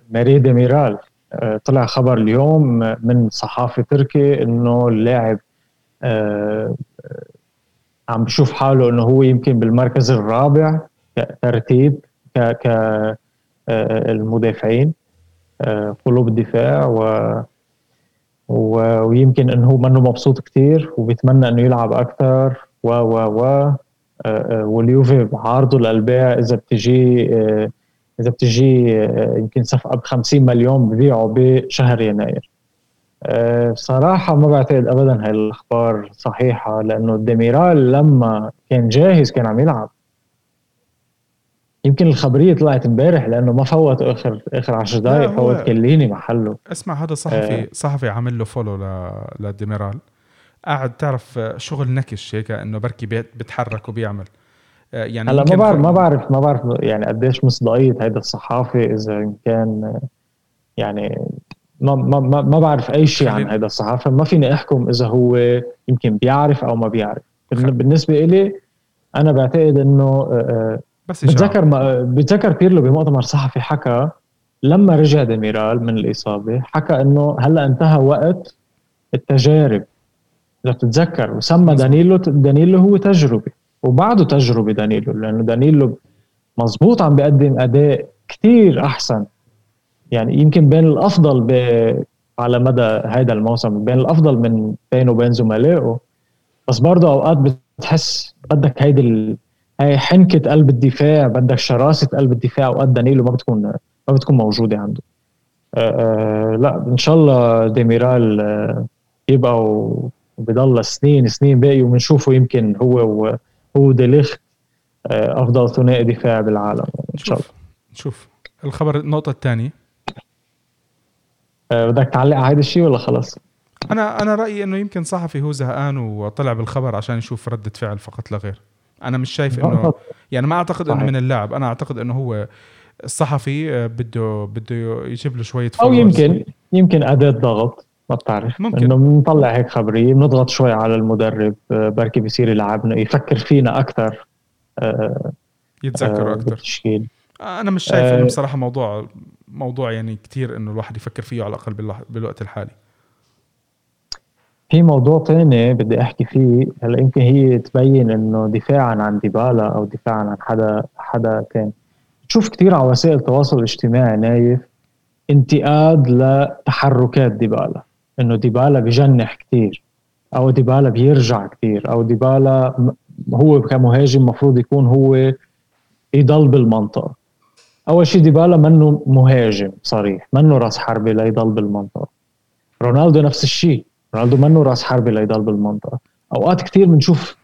ماري ديميرال آه طلع خبر اليوم من صحافي تركي إنه اللاعب آه عم بشوف حاله إنه هو يمكن بالمركز الرابع ترتيب ك المدافعين قلوب الدفاع و ويمكن إنه منه مبسوط كثير وبيتمنى إنه يلعب أكثر و و و واليوفي بعارضه للبيع إذا بتجي إذا بتجي يمكن صفقه ب 50 مليون ببيعه بشهر يناير. صراحة ما بعتقد ابدا هاي الأخبار صحيحة لأنه ديميرال لما كان جاهز كان عم يلعب. يمكن الخبرية طلعت امبارح لأنه ما فوت آخر آخر 10 دقائق فوت كليني محله. اسمع هذا صحفي آه. صحفي عامل له follow ل... لديميرال قاعد تعرف شغل نكش هيك إنه بركي بيتحرك وبيعمل. يعني هلا ما بعرف ما بعرف ما بعرف يعني قديش مصداقية هيدا الصحافي إذا كان يعني ما ما ما بعرف أي شيء عن هيدا الصحافي. ما فيني أحكم إذا هو يمكن بيعرف أو ما بيعرف. بالنسبة إلي أنا بعتقد إنه بس بتذكر ما بتذكر بيرلو بمؤتمر صحفي حكى لما رجع ديميرال من الإصابة حكى إنه هلأ انتهى وقت التجارب. إذا بتتذكر وسمى دانيلو دانيلو هو تجربة. وبعده تجربة دانيلو لأنه دانيلو مزبوط عم بيقدم أداء كتير أحسن. يعني يمكن بين الأفضل ب... على مدى هذا الموسم بين الأفضل من بينه وبين زملائه. بس برضه أوقات بتحس بدك هيدي ال... هاي حنكة قلب الدفاع بدك شراسة قلب الدفاع أوقات دانيلو ما بتكون ما بتكون موجودة عنده. أه أه لا إن شاء الله ديميرال أه يبقى وبضل سنين سنين باقي وبنشوفه يمكن هو هو ديليخت أه أفضل ثنائي دفاع بالعالم إن شاء الله نشوف الخبر النقطة الثانية. أه بدك تعلق على هذا الشيء ولا خلص؟ أنا أنا رأيي إنه يمكن صحفي هو زهقان وطلع بالخبر عشان يشوف رده فعل فقط لا غير. أنا مش شايف إنه يعني ما أعتقد إنه من اللاعب. أنا أعتقد إنه هو الصحفي بده بده يجيب له شوية أو يمكن يمكن أداة ضغط. ما بتعرف. ممكن. إنه بنطلع هيك خبريه بنضغط شوي على المدرب بركي بصير يلعبنا يفكر فينا أكثر يتذكر أكثر بالتشكيل. أنا مش شايف إنه بصراحة موضوع موضوع يعني كثير إنه الواحد يفكر فيه على الأقل بالوقت الحالي. في موضوع تاني بدي أحكي فيه. هلأ يمكن هي تبين إنه دفاعا عن ديبالا أو دفاعا عن حدا حدا تاني. تشوف كثير على وسائل التواصل الاجتماعي نايف انتقاد لتحركات ديبالا. إنه ديبالا بجنح كثير أو ديبالا بيرجع كثير أو ديبالا هو كمهاجم مفروض يكون هو يضل بالمنطقة. أول شيء ديبالا منه مهاجم صريح منه راس حربه ليضل بالمنطقة. رونالدو نفس الشيء رونالدو منه راس حربي ليضل بالمنطقة. أوقات كثير بنشوف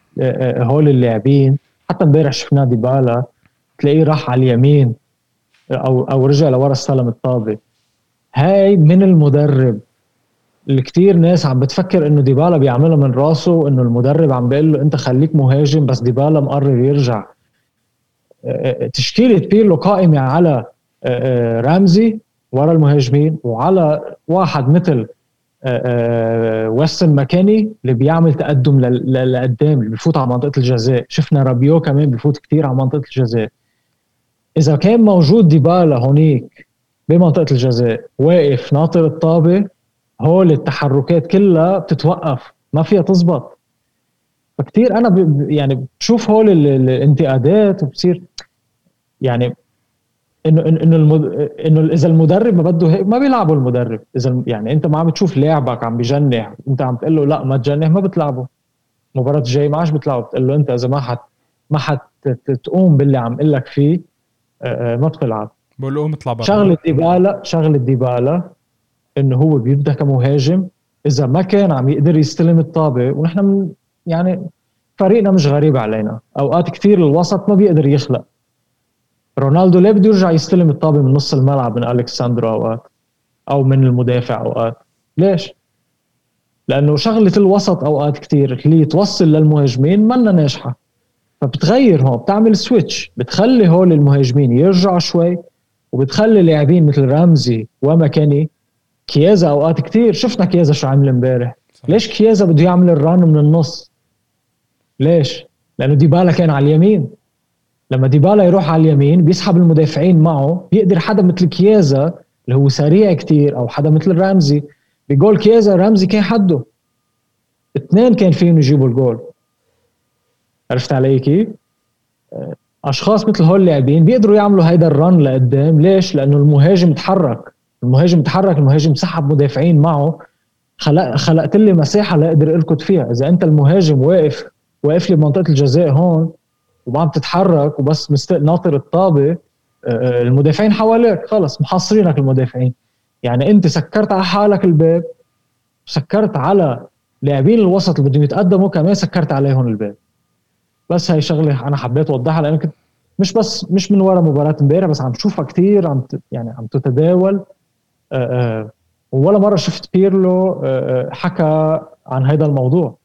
هول اللاعبين حتى امبارح شفناه ديبالا تلاقيه راح على اليمين أو أو رجع لورا استلم الطابة. هاي من المدرب اللي كثير ناس عم بتفكر إنه ديبالا بيعملها من راسه انه المدرب عم بيقول له أنت خليك مهاجم بس ديبالا مقرر يرجع. تشكيلة بيرلو قائمة على رامزي ورا المهاجمين وعلى واحد مثل ويستن ماكيني اللي بيعمل تقدم لقدام اللي بفوت على منطقة الجزاء. شفنا رابيو كمان بفوت كثير على منطقة الجزاء. إذا كان موجود ديبالا هونيك بمنطقة الجزاء واقف ناطر الطابة هول التحركات كلها بتتوقف ما فيها تزبط. فكتير أنا ب يعني بشوف هول الانتقادات وبصير يعني انه إنه المد... إنه إذا المدرب ما بده هيك ما بيلعبوا المدرب. إذا يعني أنت ما عم تشوف لاعبك عم بجنح أنت عم تقول له لا ما تجنح ما بتلعبه المباراة الجاية ما عادش بتلعبه بتقول له أنت إذا ما حت ما حت تقوم باللي عم أقول لك فيه ما بتلعب. بقول له قوم اطلع برا. شغلة ديبالا شغلة ديبالا إنه هو بيبدأ كمهاجم إذا ما كان عم يقدر يستلم الطابة ونحن من يعني فريقنا مش غريب علينا. أوقات كثير الوسط ما بيقدر يخلق. رونالدو ليه بده يرجع يستلم الطابة من نص الملعب من الكساندرو أوقات؟ أو من المدافع أوقات؟ ليش؟ لأنه شغلة الوسط أوقات كتير اللي توصل للمهاجمين منا ناجحة. فبتغير هون بتعمل switch بتخلي هول المهاجمين يرجعوا شوي وبتخلي لاعبين مثل رمزي وماكيني كيازا أوقات كتير. شفنا كيازا شو عمل امبارح. ليش كيازا بده يعمل ال run من النص؟ ليش؟ لأنه ديبالا كان على اليمين. لما ديبالا يروح على اليمين بيسحب المدافعين معه. بيقدر حدا مثل كيازا اللي هو سريع كتير أو حدا مثل رمزي. بجول كيازا رمزي كان حده. اثنين كان فيهم يجيبوا الجول. عرفت علي كيف؟ أشخاص مثل هول اللاعبين بيقدروا يعملوا هيدا الرن لقدام. ليش؟ لأنه المهاجم تحرك. المهاجم تحرك المهاجم سحب مدافعين معه. خلق خلقت لي مساحة لاقدر اركض فيها. إذا أنت المهاجم واقف واقف لي بمنطقه الجزاء هون وما عم تتحرك وبس. ناطر الطابة آه، آه، المدافعين حواليك خلص محاصرينك المدافعين. يعني أنت سكرت على حالك الباب سكرت على لاعبين الوسط اللي بدهم يتقدموا كمان سكرت عليهم الباب. بس هاي شغلة أنا حبيت أوضحها لأنه كنت مش بس مش من ورا مباراة امبارح بس عم شوفها كثير عم يعني عم تتداول. ولا مرة شفت بيرلو حكى عن هذا الموضوع.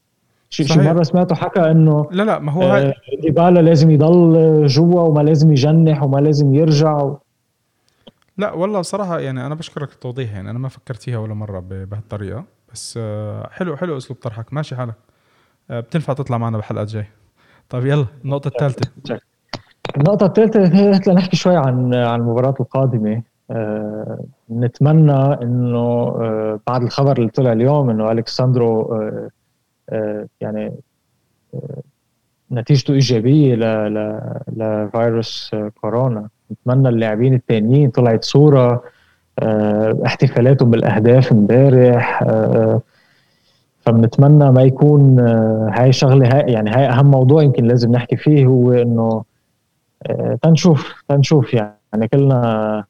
شي شي مرة سمعته حكى إنه لا لا ما هو هاي ديبالا لازم يضل جوا وما لازم يجنح وما لازم يرجع و... لا والله صراحة يعني أنا بشكرك التوضيح يعني أنا ما فكرت فيها ولا مرة بهالطريقة بس آه، حلو حلو أسلوب طرحك. ماشي حالك. آه، بتنفع تطلع معنا بحلقات جاي. طيب يلا النقطة الثالثة. النقطة الثالثة هي نحكي شوي عن عن المباراة القادمة. نتمنى إنه أه بعد الخبر اللي طلع اليوم إنه الكساندرو أه يعني نتيجته إيجابية لفيروس كورونا. نتمنى اللاعبين الثانيين طلعت صورة آه، احتفالاتهم بالأهداف امبارح آه، فبنتمنى ما يكون آه، هاي شغلة هاي يعني هاي أهم موضوع يمكن لازم نحكي فيه هو إنه تنشوف تنشوف يعني كلنا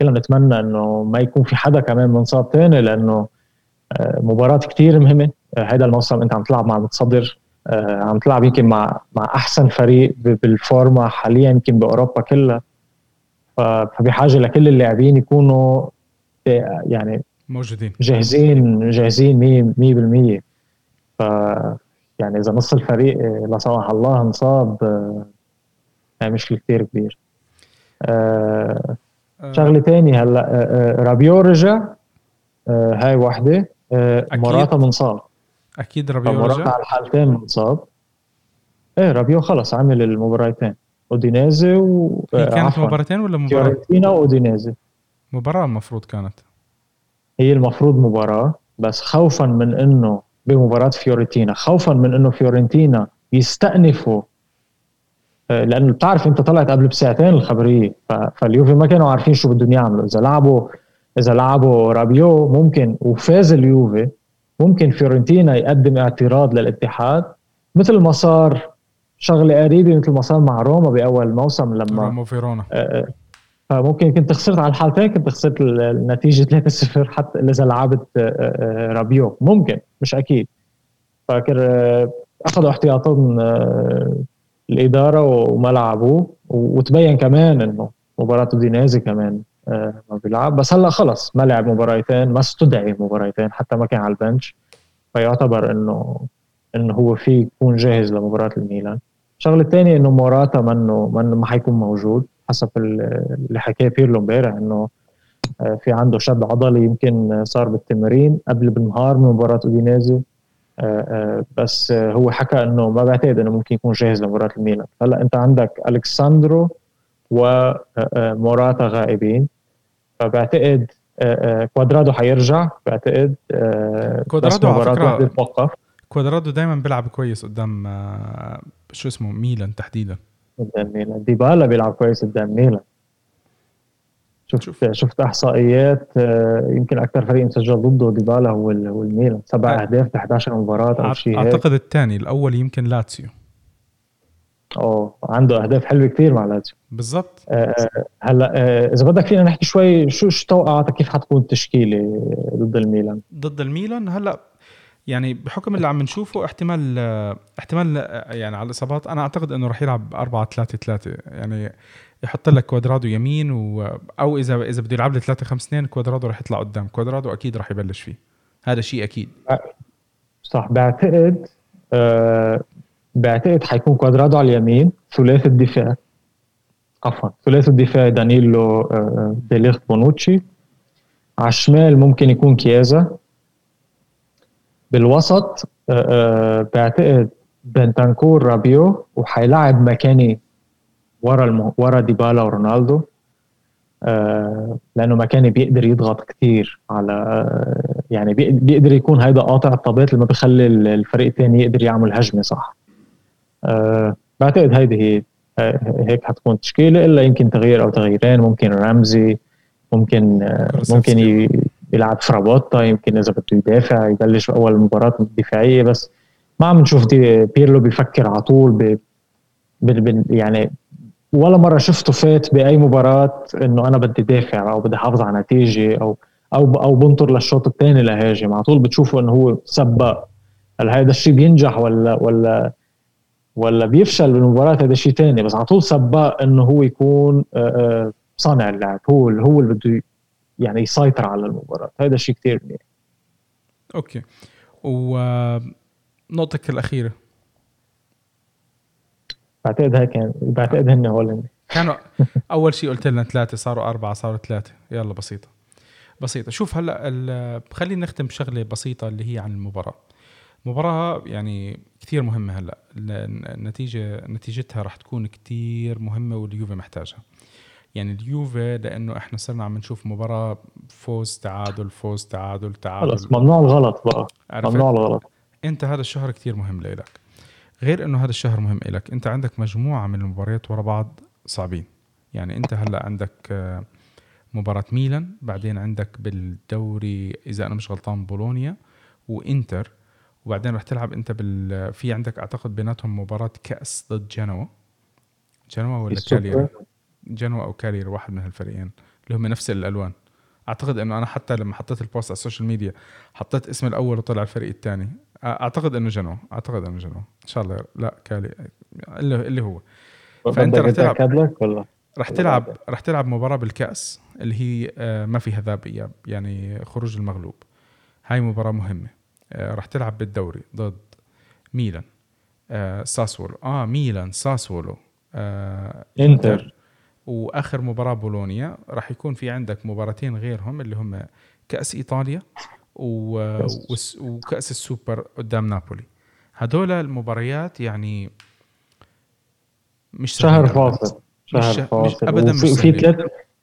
كلنا نتمنى إنه ما يكون في حدا كمان منصاب ثاني لأنه مباراة كتير مهمة. هذا الموسم أنت عم تلعب مع المتصدر عم تلعب يمكن مع مع أحسن فريق بالفورما حاليا يمكن بأوروبا كلها. فبحاجة لكل اللاعبين يكونوا يعني موجودين. جاهزين جاهزين 100% ف يعني إذا نص الفريق لا سمح الله انصاب يعني مشكله كثير كبير. أه شغلة ثانية هلأ رابيو رجع هاي وحدة موراتا منصاب. أكيد رابيو رجع. على الحالتين منصاب. إيه رابيو خلص عمل المباراتين. أودينيزي و هي كانت مباراتين ولا مباراة؟ فيورنتينا وأودينيزي. مباراة المفروض كانت. هي المفروض مباراة بس خوفا من إنه بمباراة فيورنتينا خوفا من إنه فيورنتينا يستأنفوا آه، لأنه بتعرف أنت طلعت قبل بساعتين الخبرية. فاليوفي ما كانوا عارفين شو بدهم يعملوا. إذا لعبوا إذا لعبوا رابيو ممكن وفاز اليوفي ممكن فيورنتينا يقدم اعتراض للاتحاد. مثل ما صار شغلة قريبة مثل ما صار مع روما بأول موسم لما روما وفيرونا. آه، آه، فممكن كنت خسرت على الحالتين كنت خسرت النتيجة 3-0 حتى إذا لعبت آه، رابيو. ممكن مش أكيد. فاكر أخذوا احتياطهم الإدارة وما لعبوه وتبين كمان إنه مباراة دينازي كمان ما بيلعب. بس هلا خلص ما لعب مباراتين ما استدعي مباراتين حتى ما كان على البنش. فيعتبر إنه إنه هو في يكون جاهز لمباراة الميلان. الشغلة الثانية إنه موراتا منه منه ما حيكون موجود حسب اللي حكاه بيرلو امبارح إنه آه، في عنده شد عضلي يمكن صار بالتمرين قبل بالنهار من مباراة أودينيزي. آه، آه، بس هو حكى إنه ما بعتقد إنه ممكن يكون جاهز لمباراة الميلان. هلأ أنت عندك أليكس ساندرو وموراتا غائبين. فبعتقد كوادرادو حيرجع. بعتقد كوادرادو على فكرة كوادرادو دايما بيلعب كويس قدام آه، شو اسمه ميلان تحديدا. قدام ميلان. ديبالا بيلعب كويس قدام ميلان. شفت شوف. شفت احصائيات آه، يمكن أكثر فريق مسجل ضده ديبالا هو هو الميلان. سبع أهداف ب 11 مباراة أو شيء أعتقد الثاني الأول يمكن لاتسيو. أوه عنده أهداف حلوة كثير مع لاتسيو. بالضبط. آه هلأ آه إذا بدك فينا نحكي شوي شو شو توقعاتك؟ كيف حتكون التشكيلة ضد الميلان؟ ضد الميلان؟ هلأ يعني بحكم اللي عم نشوفه احتمال احتمال يعني على الإصابات أنا أعتقد إنه راح يلعب 4 3 3 يعني يحط لك كوادرادو يمين و أو اذا إذا بده يلعب لي 3 5 2 كوادرادو راح يطلع قدام. كوادرادو أكيد راح يبلش فيه. هذا شيء أكيد. صح. بعتقد آه بعتقد حيكون كوادرادو على اليمين ثلاثي الدفاع. عفوا ثلاثي الدفاع دانيلو آه ديليخت بونوتشي. على الشمال ممكن يكون كيازا. بالوسط آه, آه، بعتقد بنتانكور رابيو وحيلعب ماكيني ورا الم... ورا ديبالا ورونالدو. آه لأنه مكاني بيقدر يضغط كثير على آه يعني بيقدر يكون هيدا قاطع الطابات اللي ما بخلي الفريق الثاني يقدر يعمل هجمة صح؟ آه بعتقد هيدي هي هيك حتكون تشكيلة إلا يمكن تغيير أو تغييرين ممكن رمزي ممكن ممكن يلعب فرابوتا يمكن إذا بده يدافع يبلش اول مباراة دفاعية بس ما عم نشوف بيرلو بيفكر على طول ب يعني ولا مرة شفته فات بأي مباراة إنه أنا بدي دافع أو بدي احافظ على نتيجة أو أو أو بنطر للشوط الثاني لهاجم. على طول بتشوفه إنه هو سباق. هل هذا الشيء بينجح ولا ولا ولا بيفشل بالمباراة؟ هذا شيء ثاني بس على طول سباق إنه هو يكون آه، آه، صانع اللعب. هو هو اللي بده يعني يسيطر على المباراة. هذا شيء كثير منيح. أوكي. ونقطتك الأخيرة. بعتقد هيك يعني بعتقد هن هول كانوا أول شيء قلت لنا ثلاثة صاروا أربعة صاروا ثلاثة. يلا بسيطة. بسيطة. شوف هلا خلينا نختم بشغلة بسيطة اللي هي عن المباراة. مباراة يعني كثير مهمة هلا. النتيجة نتيجتها راح تكون كثير مهمة واليوفي محتاجها. يعني اليوفي لأنه إحنا صرنا عم نشوف مباراة فوز تعادل فوز تعادل تعادل. خلص ممنوع الغلط بقى. ممنوع الغلط. أنت هذا الشهر كثير مهم لإلك. غير إنه هذا الشهر مهم لك أنت عندك مجموعة من المباريات ورا بعض صعبين. يعني أنت هلأ عندك آه، مباراة ميلان بعدين عندك بالدوري إذا أنا مش غلطان بولونيا وإنتر. وبعدين رح تلعب أنت بال في عندك أعتقد بيناتهم مباراة كأس ضد جنوا. جنوا ولا كاليري جنوا. أو كالياري واحد من هالفريقين. اللي هم نفس الألوان. أعتقد إنه أنا حتى لما حطيت ال post على ال social media حطيت اسم الأول وطلع الفريق الثاني. أعتقد إنه جنوا. أعتقد إنه جنوا. إن شاء الله. لا كالي. اللي, اللي هو. فأنت رح تلعب رح تلعب رح تلعب مباراة بالكأس اللي هي آه، ما فيها ذهاب اياب يعني خروج المغلوب. هاي مباراة مهمة. آه، رح تلعب بالدوري ضد ميلان. آه، ساسولو. آه ميلان ساسولو. إنتر. وآخر مباراة بولونيا. راح يكون في عندك مباراتين غيرهم اللي هم كأس إيطاليا. وكأس السوبر قدام نابولي. هدول المباريات يعني مش شهر فاصل. شهر فاصل. ابدا مش في ثلاث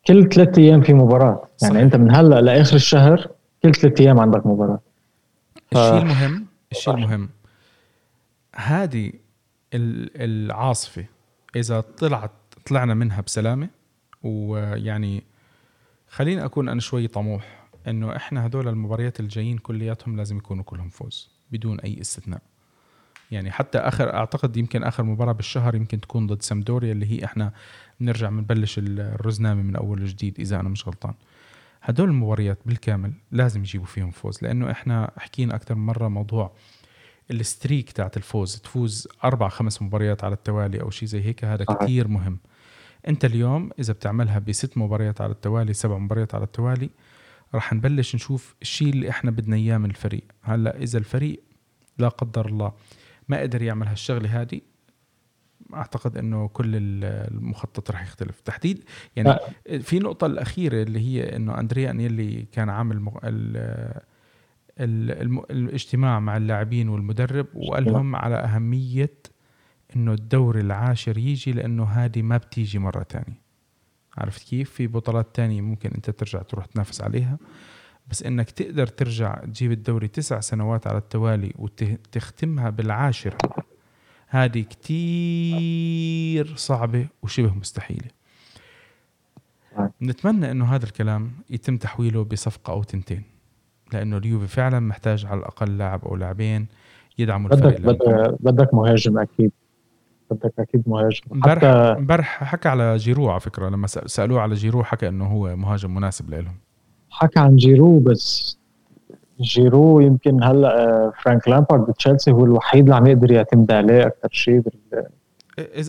كل ثلاث أيام في مباراة. يعني صحيح. أنت من هلأ لآخر الشهر كل ثلاث أيام عندك مباراة. ف... الشيء المهم الشيء المهم هذه العاصفة إذا طلعت طلعنا منها بسلامة ويعني خليني أكون أنا شوي طموح. إنه إحنا هدول المباريات الجايين كلياتهم لازم يكونوا كلهم فوز بدون أي استثناء. يعني حتى آخر أعتقد يمكن آخر مباراة بالشهر يمكن تكون ضد سامدوريا اللي هي إحنا بنرجع بنبلش الرزنامه من أول وجديد إذا أنا مش غلطان. هدول المباريات بالكامل لازم يجيبوا فيهم فوز لأنه إحنا حكينا أكثر من مرة موضوع الستريك تاعت الفوز تفوز أربع خمس مباريات على التوالي أو شيء زي هيك هذا كثير مهم. أنت اليوم إذا بتعملها بست مباريات على التوالي سبع مباريات على التوالي راح نبلش نشوف الشيء اللي إحنا بدنا إياه من الفريق. هلأ إذا الفريق لا قدر الله ما قدر يعمل هالشغلة هذه أعتقد إنه كل المخطط راح يختلف. تحديد يعني أه. في نقطة الأخيرة اللي هي إنه اندريا انيلي كان عامل مغ... ال... ال... الاجتماع مع اللاعبين والمدرب وقال لهم على أهمية إنه الدور العاشر يجي لأنه هذه ما بتيجي مرة تانية. عرفت كيف؟ في بطولات تانية ممكن أنت ترجع تروح تنافس عليها. بس إنك تقدر ترجع تجيب الدوري تسع سنوات على التوالي وتختمها بالعاشرة هذه كتير صعبة وشبه مستحيلة. نتمنى إنه هذا الكلام يتم تحويله بصفقة أو تنتين لأنه اليوفي فعلا محتاج على الأقل لاعب أو لاعبين يدعموا الفريق بدك بدك مهاجم أكيد. بدك أكيد مهاجم. امبارح امبارح حكى على جيرو على فكرة لما سألوه على جيرو حكى إنه هو مهاجم مناسب لهم حكى عن جيرو بس جيرو يمكن هلأ آه، فرانك لامبارد بتشيلسي هو الوحيد اللي عم يقدر يعتمد عليه أكثر شيء بال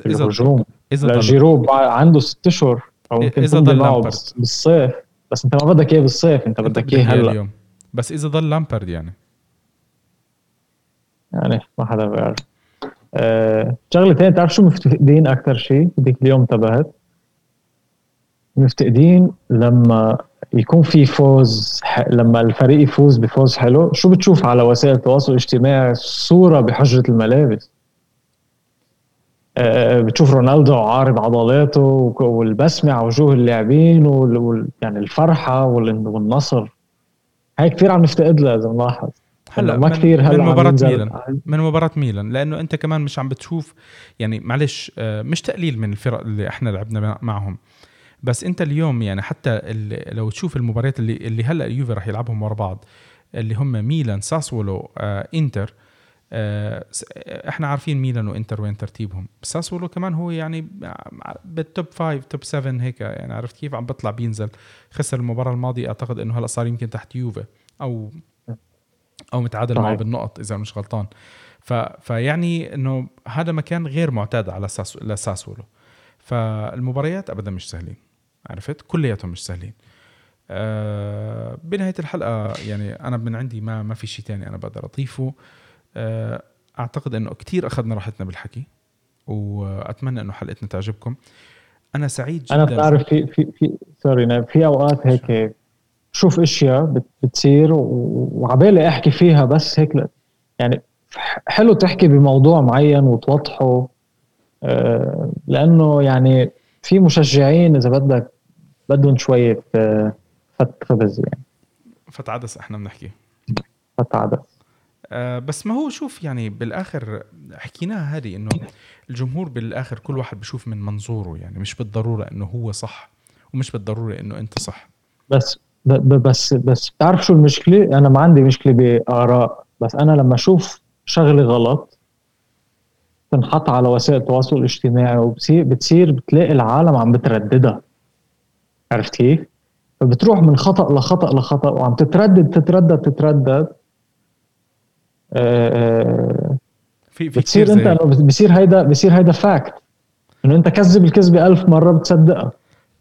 بالهجوم اذا جيرو عنده ست أشهر أو يمكن إذا ضل بالصيف. بس أنت ما بدك إياه بالصيف أنت بدك إياه هلأ. بس إذا ضل لامبرد يعني. يعني ما حدا بيعرف. شغلة ثانية بتعرف شو مفتقدين أكثر شيء بديك اليوم انتبهت مفتقدين لما يكون في فوز لما الفريق يفوز بفوز حلو شو بتشوف على وسائل التواصل الاجتماعي؟ صورة بحجرة الملابس. آه، بتشوف رونالدو عارض عضلاته والبسمة على وجوه اللاعبين وال يعني الفرحة والنصر. هاي كثير عم نفتقد لها إذا نلاحظ هلا ما كثير هلا من مباراة ميلان. من مباراة ميلان لأنه أنت كمان مش عم بتشوف يعني معلش آه، مش تقليل من الفرق اللي إحنا لعبنا معهم. بس أنت اليوم يعني حتى لو تشوف المباريات اللي اللي هلأ اليوفي راح يلعبهم ورا بعض اللي هم ميلان ساسولو آه إنتر آه إحنا عارفين ميلان وإنتر وين ترتيبهم. ساسولو كمان هو يعني بالتوب 5 توب 7 هيك يعني عرفت كيف عم بيطلع بينزل. خسر المباراة الماضية أعتقد إنه هلأ صار يمكن تحت يوفي أو أو متعادل معه بالنقط إذا مش غلطان. ف فيعني إنه هذا مكان غير معتاد على ساسولو فالمباريات ابدا مش سهلين عرفت؟ كلياتهم مش سهلين. أه بنهاية الحلقة يعني أنا من عندي ما ما في شيء تاني أنا بقدر أضيفه. أه أعتقد إنه كتير أخذنا راحتنا بالحكي وأتمنى إنه حلقتنا تعجبكم. أنا سعيد جدا. أنا بتعرف في في في سوري في أوقات هيك شوف أشياء بتصير وعبالي أحكي فيها بس هيك يعني حلو تحكي بموضوع معين وتوضحه أه لأنه يعني في مشجعين إذا بدك بدهم شوية آه، فت خبز يعني. فت عدس إحنا بنحكي. فت عدس. آه بس ما هو شوف يعني بالآخر حكيناها هذه إنه الجمهور بالآخر كل واحد بشوف من منظوره يعني مش بالضرورة إنه هو صح ومش بالضرورة إنه أنت صح. بس بس بس بتعرف شو المشكلة؟ أنا ما عندي مشكلة بآراء بس أنا لما أشوف شغلة غلط تنحط على وسائل التواصل الاجتماعي وبتصير بتصير بتلاقي العالم عم بترددها. عرفت كيف؟ فبتروح من خطأ لخطأ لخطأ وعم تتردد تتردد تتردد. آه، في في بتصير أنت بصير هيدا بصير هيدا فاكت إنه أنت كذب الكذبة ألف مرة بتصدقها.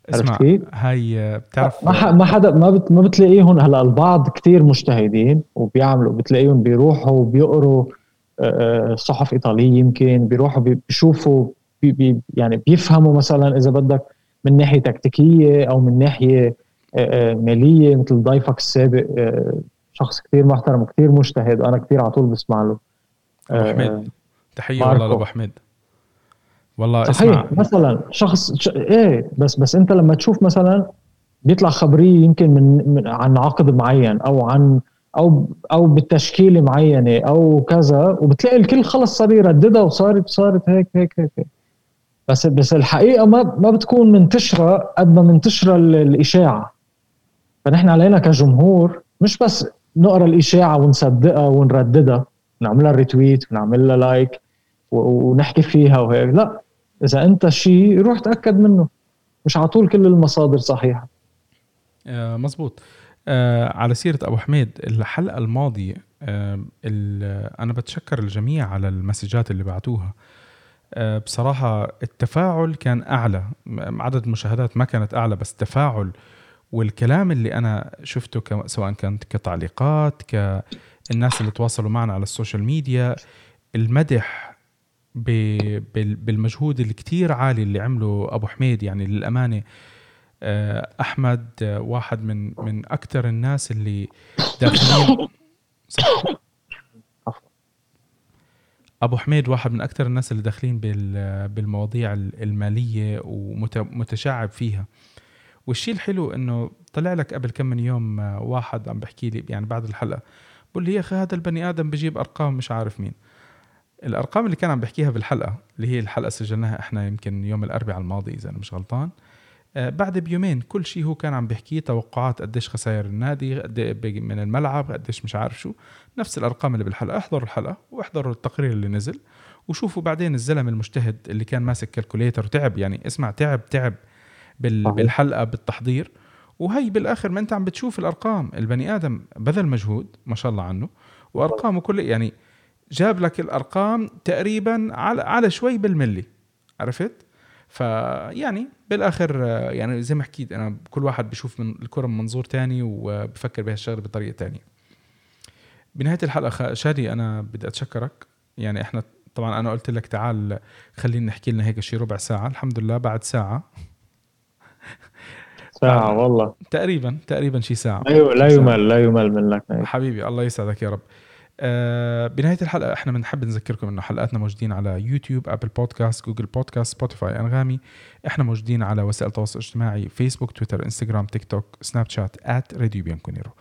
اسمع هاي بتعرف ما ما حدا ما بت ما بتلاقيهم هلأ البعض كتير مجتهدين وبيعملوا بتلاقيهم بيروحوا وبيقروا صحف إيطالية يمكن بيروحوا بيشوفوا بي بي يعني بيفهموا مثلا إذا بدك من ناحية تكتيكية أو من ناحية مالية مثل ضيفك السابق شخص كثير محترم وكثير مجتهد وأنا كثير على طول بسمع له. أبو حميد تحية والله لأبو حميد. والله صحيح اسمع. مثلا شخص ش... إيه بس بس أنت لما تشوف مثلا بيطلع خبريه يمكن من, من عن عقد معين أو عن أو أو بالتشكيله معينة أو كذا وبتلاقي الكل خلص صار يرددها وصارت صارت هيك هيك هيك. بس بس الحقيقة ما ما بتكون منتشرة قد ما منتشرة الإشاعة. فنحن علينا كجمهور مش بس نقرأ الإشاعة ونصدقها ونرددها. نعملها ريتويت ونعملها لايك ونحكي فيها وهيك. لا إذا أنت شيء روح تأكد منه. مش على طول كل المصادر صحيحة. آه مزبوط آه على سيرة أبو حميد الحلقة الماضية آه أنا بتشكر الجميع على المسجات اللي بعتوها. آه بصراحة التفاعل كان أعلى. عدد المشاهدات ما كانت أعلى بس التفاعل والكلام اللي أنا شفته سواء كانت كتعليقات كالناس اللي تواصلوا معنا على السوشيال ميديا المدح بالمجهود الكتير عالي اللي عمله أبو حميد. يعني للأمانة آه، أحمد آه، واحد من من أكثر الناس اللي داخلين أبو حميد واحد من أكثر الناس اللي داخلين بالمواضيع المالية ومتشعب فيها. والشيء الحلو إنه طلع لك قبل كم من يوم آه، واحد عم بحكي لي يعني بعد الحلقة بقول لي يا أخي هذا البني آدم بجيب أرقام مش عارف مين. الأرقام اللي كان عم بحكيها بالحلقة اللي هي الحلقة سجلناها إحنا يمكن يوم الأربعاء الماضي إذا أنا مش غلطان آه، بعد بيومين كل شيء هو كان عم بيحكيه توقعات قديش خسائر النادي قد إيه من الملعب قديش مش عارف شو. نفس الأرقام اللي بالحلقة احضروا الحلقة واحضروا التقرير اللي نزل وشوفوا بعدين الزلمه المجتهد اللي كان ماسك كالكوليتر وتعب يعني اسمع تعب تعب بالحلقة بالتحضير. وهي بالآخر ما أنت عم بتشوف الأرقام. البني آدم بذل مجهود ما شاء الله عنه وأرقامه كل يعني جاب لك الأرقام تقريبا على على شوي بالملي. عرفت؟ فيعني بالآخر يعني زي ما حكيت أنا كل واحد بشوف من الكرة من منظور تاني وبفكر بهالشغله بطريقة تانية. بنهاية الحلقة شادي أنا بدي أتشكرك. يعني إحنا طبعا أنا قلت لك تعال خلينا نحكي لنا هيك شي ربع ساعة. الحمد لله بعد ساعة. ساعة والله. تقريبا تقريبا شي ساعة. لا لا يمل لا يمل منك. حبيبي الله يسعدك يا رب. آه بنهاية الحلقة إحنا بنحب نذكركم إنه حلقاتنا موجودين على يوتيوب آبل بودكاست جوجل بودكاست سبوتيفاي أنغامي. إحنا موجودين على وسائل التواصل الاجتماعي فيسبوك تويتر إنستغرام تيك توك سناب شات at راديو بيانكونيرو.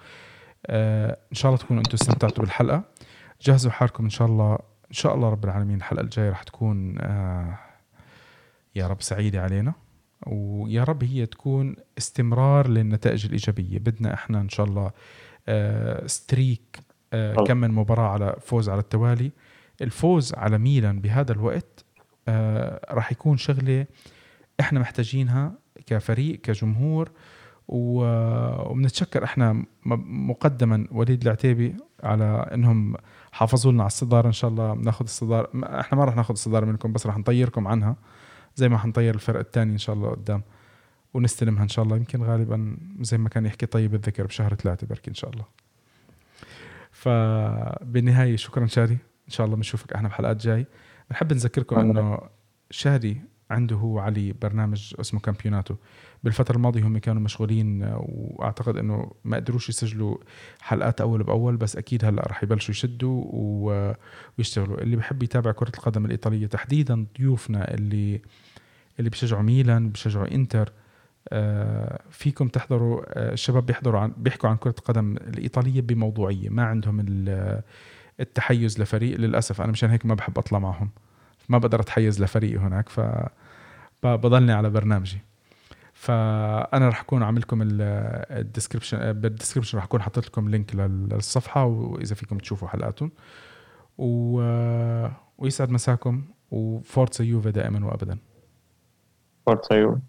آه إن شاء الله تكونوا أنتم استمتعتوا بالحلقة. جهزوا حالكم إن شاء الله. إن شاء الله رب العالمين الحلقة الجاية رح تكون آه يا رب سعيدة علينا. ويا رب هي تكون استمرار للنتائج الإيجابية. بدنا إحنا إن شاء الله ستريك كم من مباراة على فوز على التوالي. الفوز على ميلان بهذا الوقت آه راح يكون شغلة إحنا محتاجينها كفريق كجمهور وبنتشكر إحنا مقدما وليد العتيبي على إنهم حافظوا لنا على الصدارة. إن شاء الله بناخذ الصدارة. إحنا ما راح ناخذ الصدارة منكم بس راح نطيركم عنها زي ما حنطير الفرق الثاني إن شاء الله قدام ونستلمها إن شاء الله. يمكن غالبا زي ما كان يحكي طيب الذكر بشهر ثلاثة بركي إن شاء الله. فبالنهاية شكرا شادي إن شاء الله بنشوفك أحنا بحلقات جاي. بنحب نذكركم إنه شادي عنده هو علي برنامج اسمه كامبيوناتو. بالفترة الماضية هم كانوا مشغولين وأعتقد إنه ما قدروش يسجلوا حلقات أول بأول بس أكيد هلأ رح يبلشوا يشدوا ويشتغلوا. اللي بحب يتابع كرة القدم الإيطالية تحديدا ضيوفنا اللي اللي بيشجعوا ميلان بيشجعوا إنتر فيكم تحضروا آه، الشباب بيحضروا عن بيحكوا عن كرة القدم الإيطالية بموضوعية ما عندهم التحيز لفريق للأسف. أنا مشان هيك ما بحب أطلع معهم ما بقدر أتحيز لفريق هناك ف بضلني على برنامجي. فأنا راح أكون عامل لكم ال description بال description راح أكون حاطط لكم link للصفحة وإذا فيكم تشوفوا حلقاتهم. و... ويسعد مساكم و forza يوفي دائما وابدا. forza يوفي